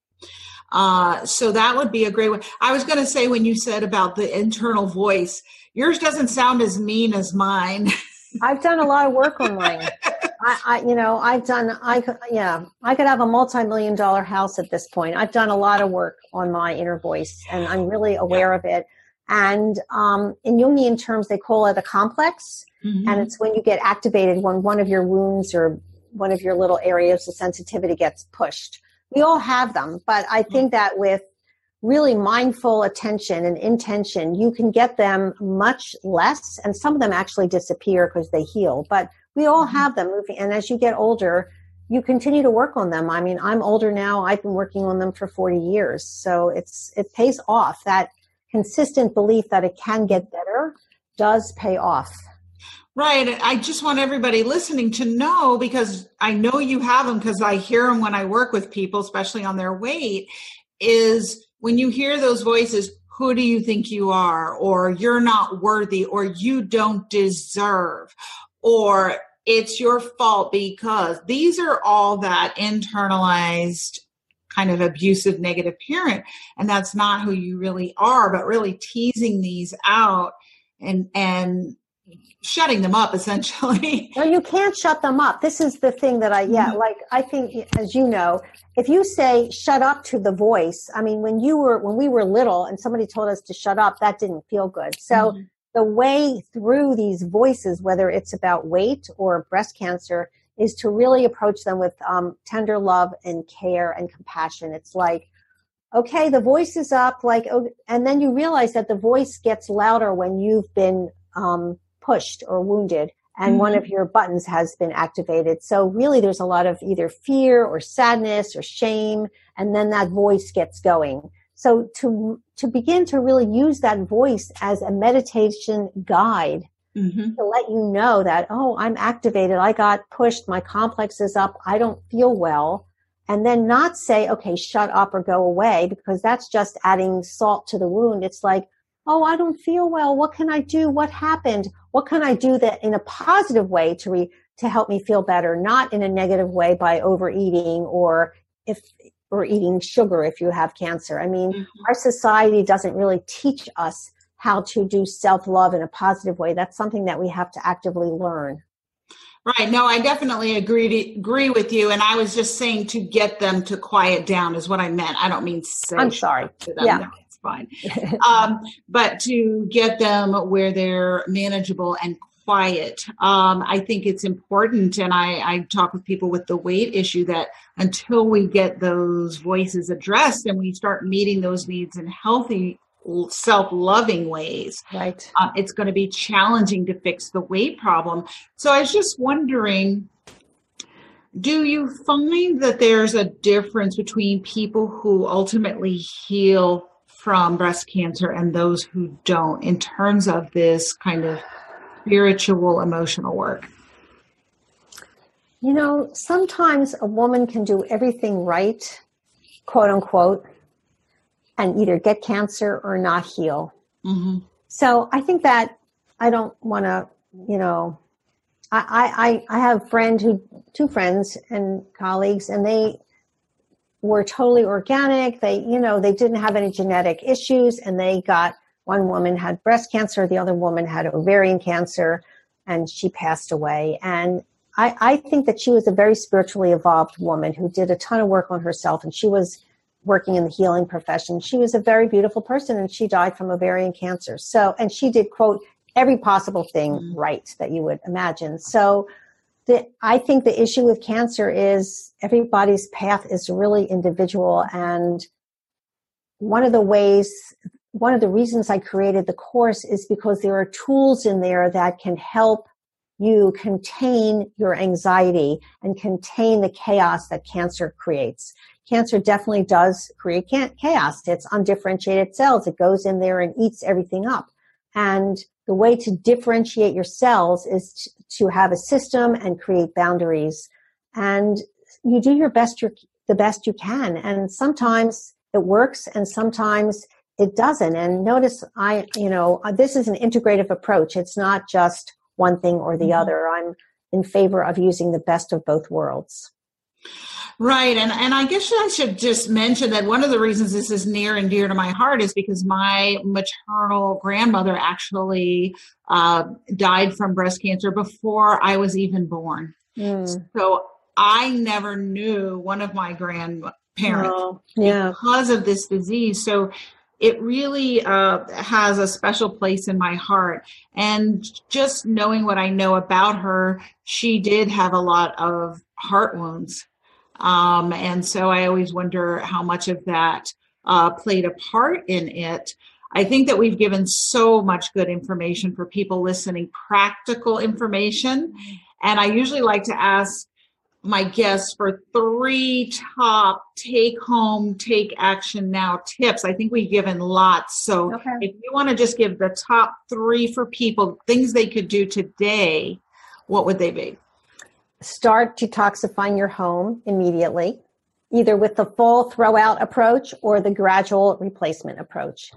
uh, so that would be a great one i was going to say when you said about the internal voice yours doesn't sound as mean as mine i've done a lot of work on mine I, I, you know, I've done, I could, yeah, I could have a multi-million dollar house at this point. I've done a lot of work on my inner voice and I'm really aware yeah. of it. And um, in Jungian terms, they call it a complex. Mm-hmm. And it's when you get activated when one of your wounds or one of your little areas of sensitivity gets pushed. We all have them, but I think that with really mindful attention and intention, you can get them much less. And some of them actually disappear because they heal. But we all mm-hmm. have them moving. And as you get older, you continue to work on them. I mean, I'm older now. I've been working on them for 40 years. So it's, it pays off. That consistent belief that it can get better does pay off. Right. I just want everybody listening to know because I know you have them because I hear them when I work with people, especially on their weight, is when you hear those voices, who do you think you are? Or you're not worthy, or you don't deserve, or it's your fault because these are all that internalized kind of abusive negative parent and that's not who you really are but really teasing these out and and shutting them up essentially no you can't shut them up this is the thing that i yeah mm-hmm. like i think as you know if you say shut up to the voice i mean when you were when we were little and somebody told us to shut up that didn't feel good so mm-hmm. the way through these voices whether it's about weight or breast cancer is to really approach them with um, tender love and care and compassion it's like okay the voice is up like oh, and then you realize that the voice gets louder when you've been um, pushed or wounded and mm-hmm. one of your buttons has been activated. So really there's a lot of either fear or sadness or shame and then that voice gets going. So to to begin to really use that voice as a meditation guide mm-hmm. to let you know that oh I'm activated, I got pushed, my complex is up, I don't feel well. And then not say, okay, shut up or go away, because that's just adding salt to the wound. It's like, oh, I don't feel well. What can I do? What happened? What can I do that in a positive way to re, to help me feel better, not in a negative way by overeating or if or eating sugar if you have cancer. I mean, mm-hmm. our society doesn't really teach us how to do self-love in a positive way. That's something that we have to actively learn. Right. No, I definitely agree to, agree with you. And I was just saying to get them to quiet down is what I meant. I don't mean say I'm sorry. Yeah it's fine. um, but to get them where they're manageable and quiet, um, I think it's important. And I, I talk with people with the weight issue that until we get those voices addressed and we start meeting those needs in healthy self-loving ways right uh, it's going to be challenging to fix the weight problem so i was just wondering do you find that there's a difference between people who ultimately heal from breast cancer and those who don't in terms of this kind of spiritual emotional work? You know, sometimes a woman can do everything right, quote unquote, and either get cancer or not heal. Mm-hmm. So I think that I don't want to, you know, I, I, I have a friend who, two friends and colleagues, and they were totally organic. They, you know, they didn't have any genetic issues and they got one woman had breast cancer, the other woman had ovarian cancer, and she passed away. And I, I think that she was a very spiritually evolved woman who did a ton of work on herself and she was working in the healing profession. She was a very beautiful person and she died from ovarian cancer. So, and she did quote every possible thing mm-hmm. right that you would imagine. So, the, I think the issue with cancer is everybody's path is really individual. And one of the ways, one of the reasons I created the course is because there are tools in there that can help you contain your anxiety and contain the chaos that cancer creates. Cancer definitely does create chaos. It's undifferentiated cells. It goes in there and eats everything up. And the way to differentiate your cells is to have a system and create boundaries. And you do your best, your, the best you can. And sometimes it works and sometimes it doesn't. And notice I, you know, this is an integrative approach. It's not just one thing or the mm-hmm. other. I'm in favor of using the best of both worlds. Right. And, and I guess I should just mention that one of the reasons this is near and dear to my heart is because my maternal grandmother actually uh, died from breast cancer before I was even born. Mm. So I never knew one of my grandparents oh, yeah. because of this disease. So it really uh, has a special place in my heart. And just knowing what I know about her, she did have a lot of heart wounds um, and so I always wonder how much of that uh, played a part in it. I think that we've given so much good information for people listening, practical information. And I usually like to ask my guests for three top take home, take action now tips. I think we've given lots. So okay. if you want to just give the top three for people, things they could do today, what would they be? Start detoxifying your home immediately, either with the full throwout approach or the gradual replacement approach.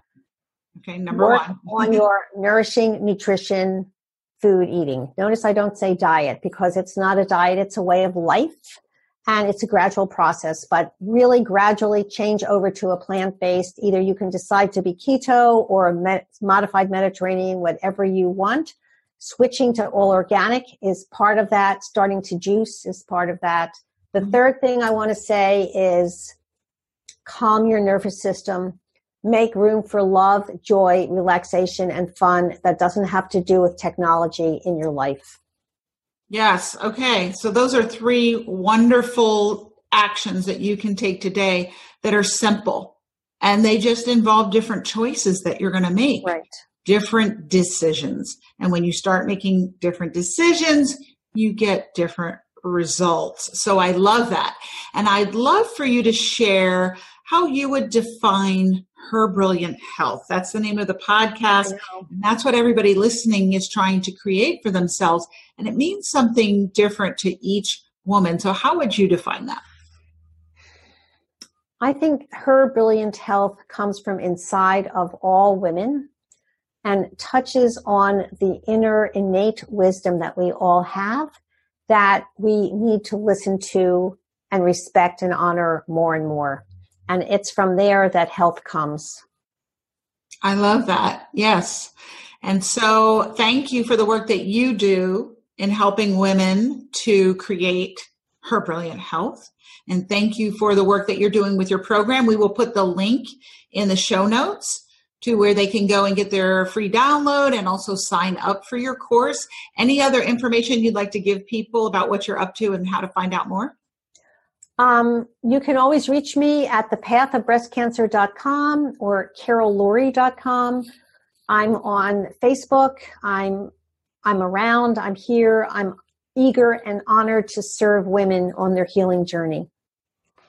Okay, number Work one. on your nourishing nutrition food eating. Notice I don't say diet because it's not a diet, it's a way of life and it's a gradual process, but really gradually change over to a plant based. Either you can decide to be keto or a med- modified Mediterranean, whatever you want. Switching to all organic is part of that. Starting to juice is part of that. The mm-hmm. third thing I want to say is calm your nervous system make room for love, joy, relaxation, and fun that doesn't have to do with technology in your life. Yes. Okay. So those are three wonderful actions that you can take today that are simple and they just involve different choices that you're going to make. Right. Different decisions. And when you start making different decisions, you get different results. So I love that. And I'd love for you to share how you would define her brilliant health. That's the name of the podcast. And that's what everybody listening is trying to create for themselves. And it means something different to each woman. So, how would you define that? I think her brilliant health comes from inside of all women and touches on the inner innate wisdom that we all have that we need to listen to and respect and honor more and more. And it's from there that health comes. I love that. Yes. And so thank you for the work that you do in helping women to create her brilliant health. And thank you for the work that you're doing with your program. We will put the link in the show notes to where they can go and get their free download and also sign up for your course. Any other information you'd like to give people about what you're up to and how to find out more? Um, you can always reach me at thepathofbreastcancer.com or carollourie.com. I'm on Facebook. I'm I'm around. I'm here. I'm eager and honored to serve women on their healing journey.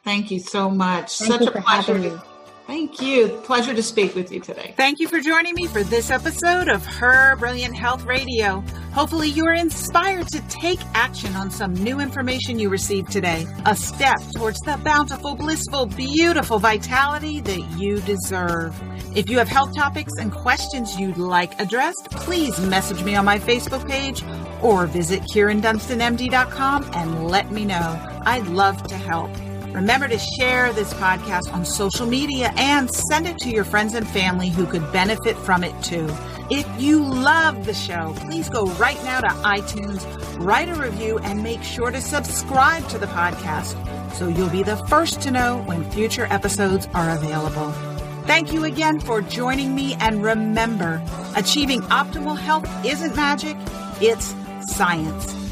Thank you so much. Thank Such a pleasure. Thank you. Pleasure to speak with you today. Thank you for joining me for this episode of Her Brilliant Health Radio. Hopefully, you are inspired to take action on some new information you received today. A step towards the bountiful, blissful, beautiful vitality that you deserve. If you have health topics and questions you'd like addressed, please message me on my Facebook page or visit KyrinDunstonMD.com and let me know. I'd love to help. Remember to share this podcast on social media and send it to your friends and family who could benefit from it too. If you love the show, please go right now to iTunes, write a review, and make sure to subscribe to the podcast so you'll be the first to know when future episodes are available. Thank you again for joining me, and remember, achieving optimal health isn't magic, it's science.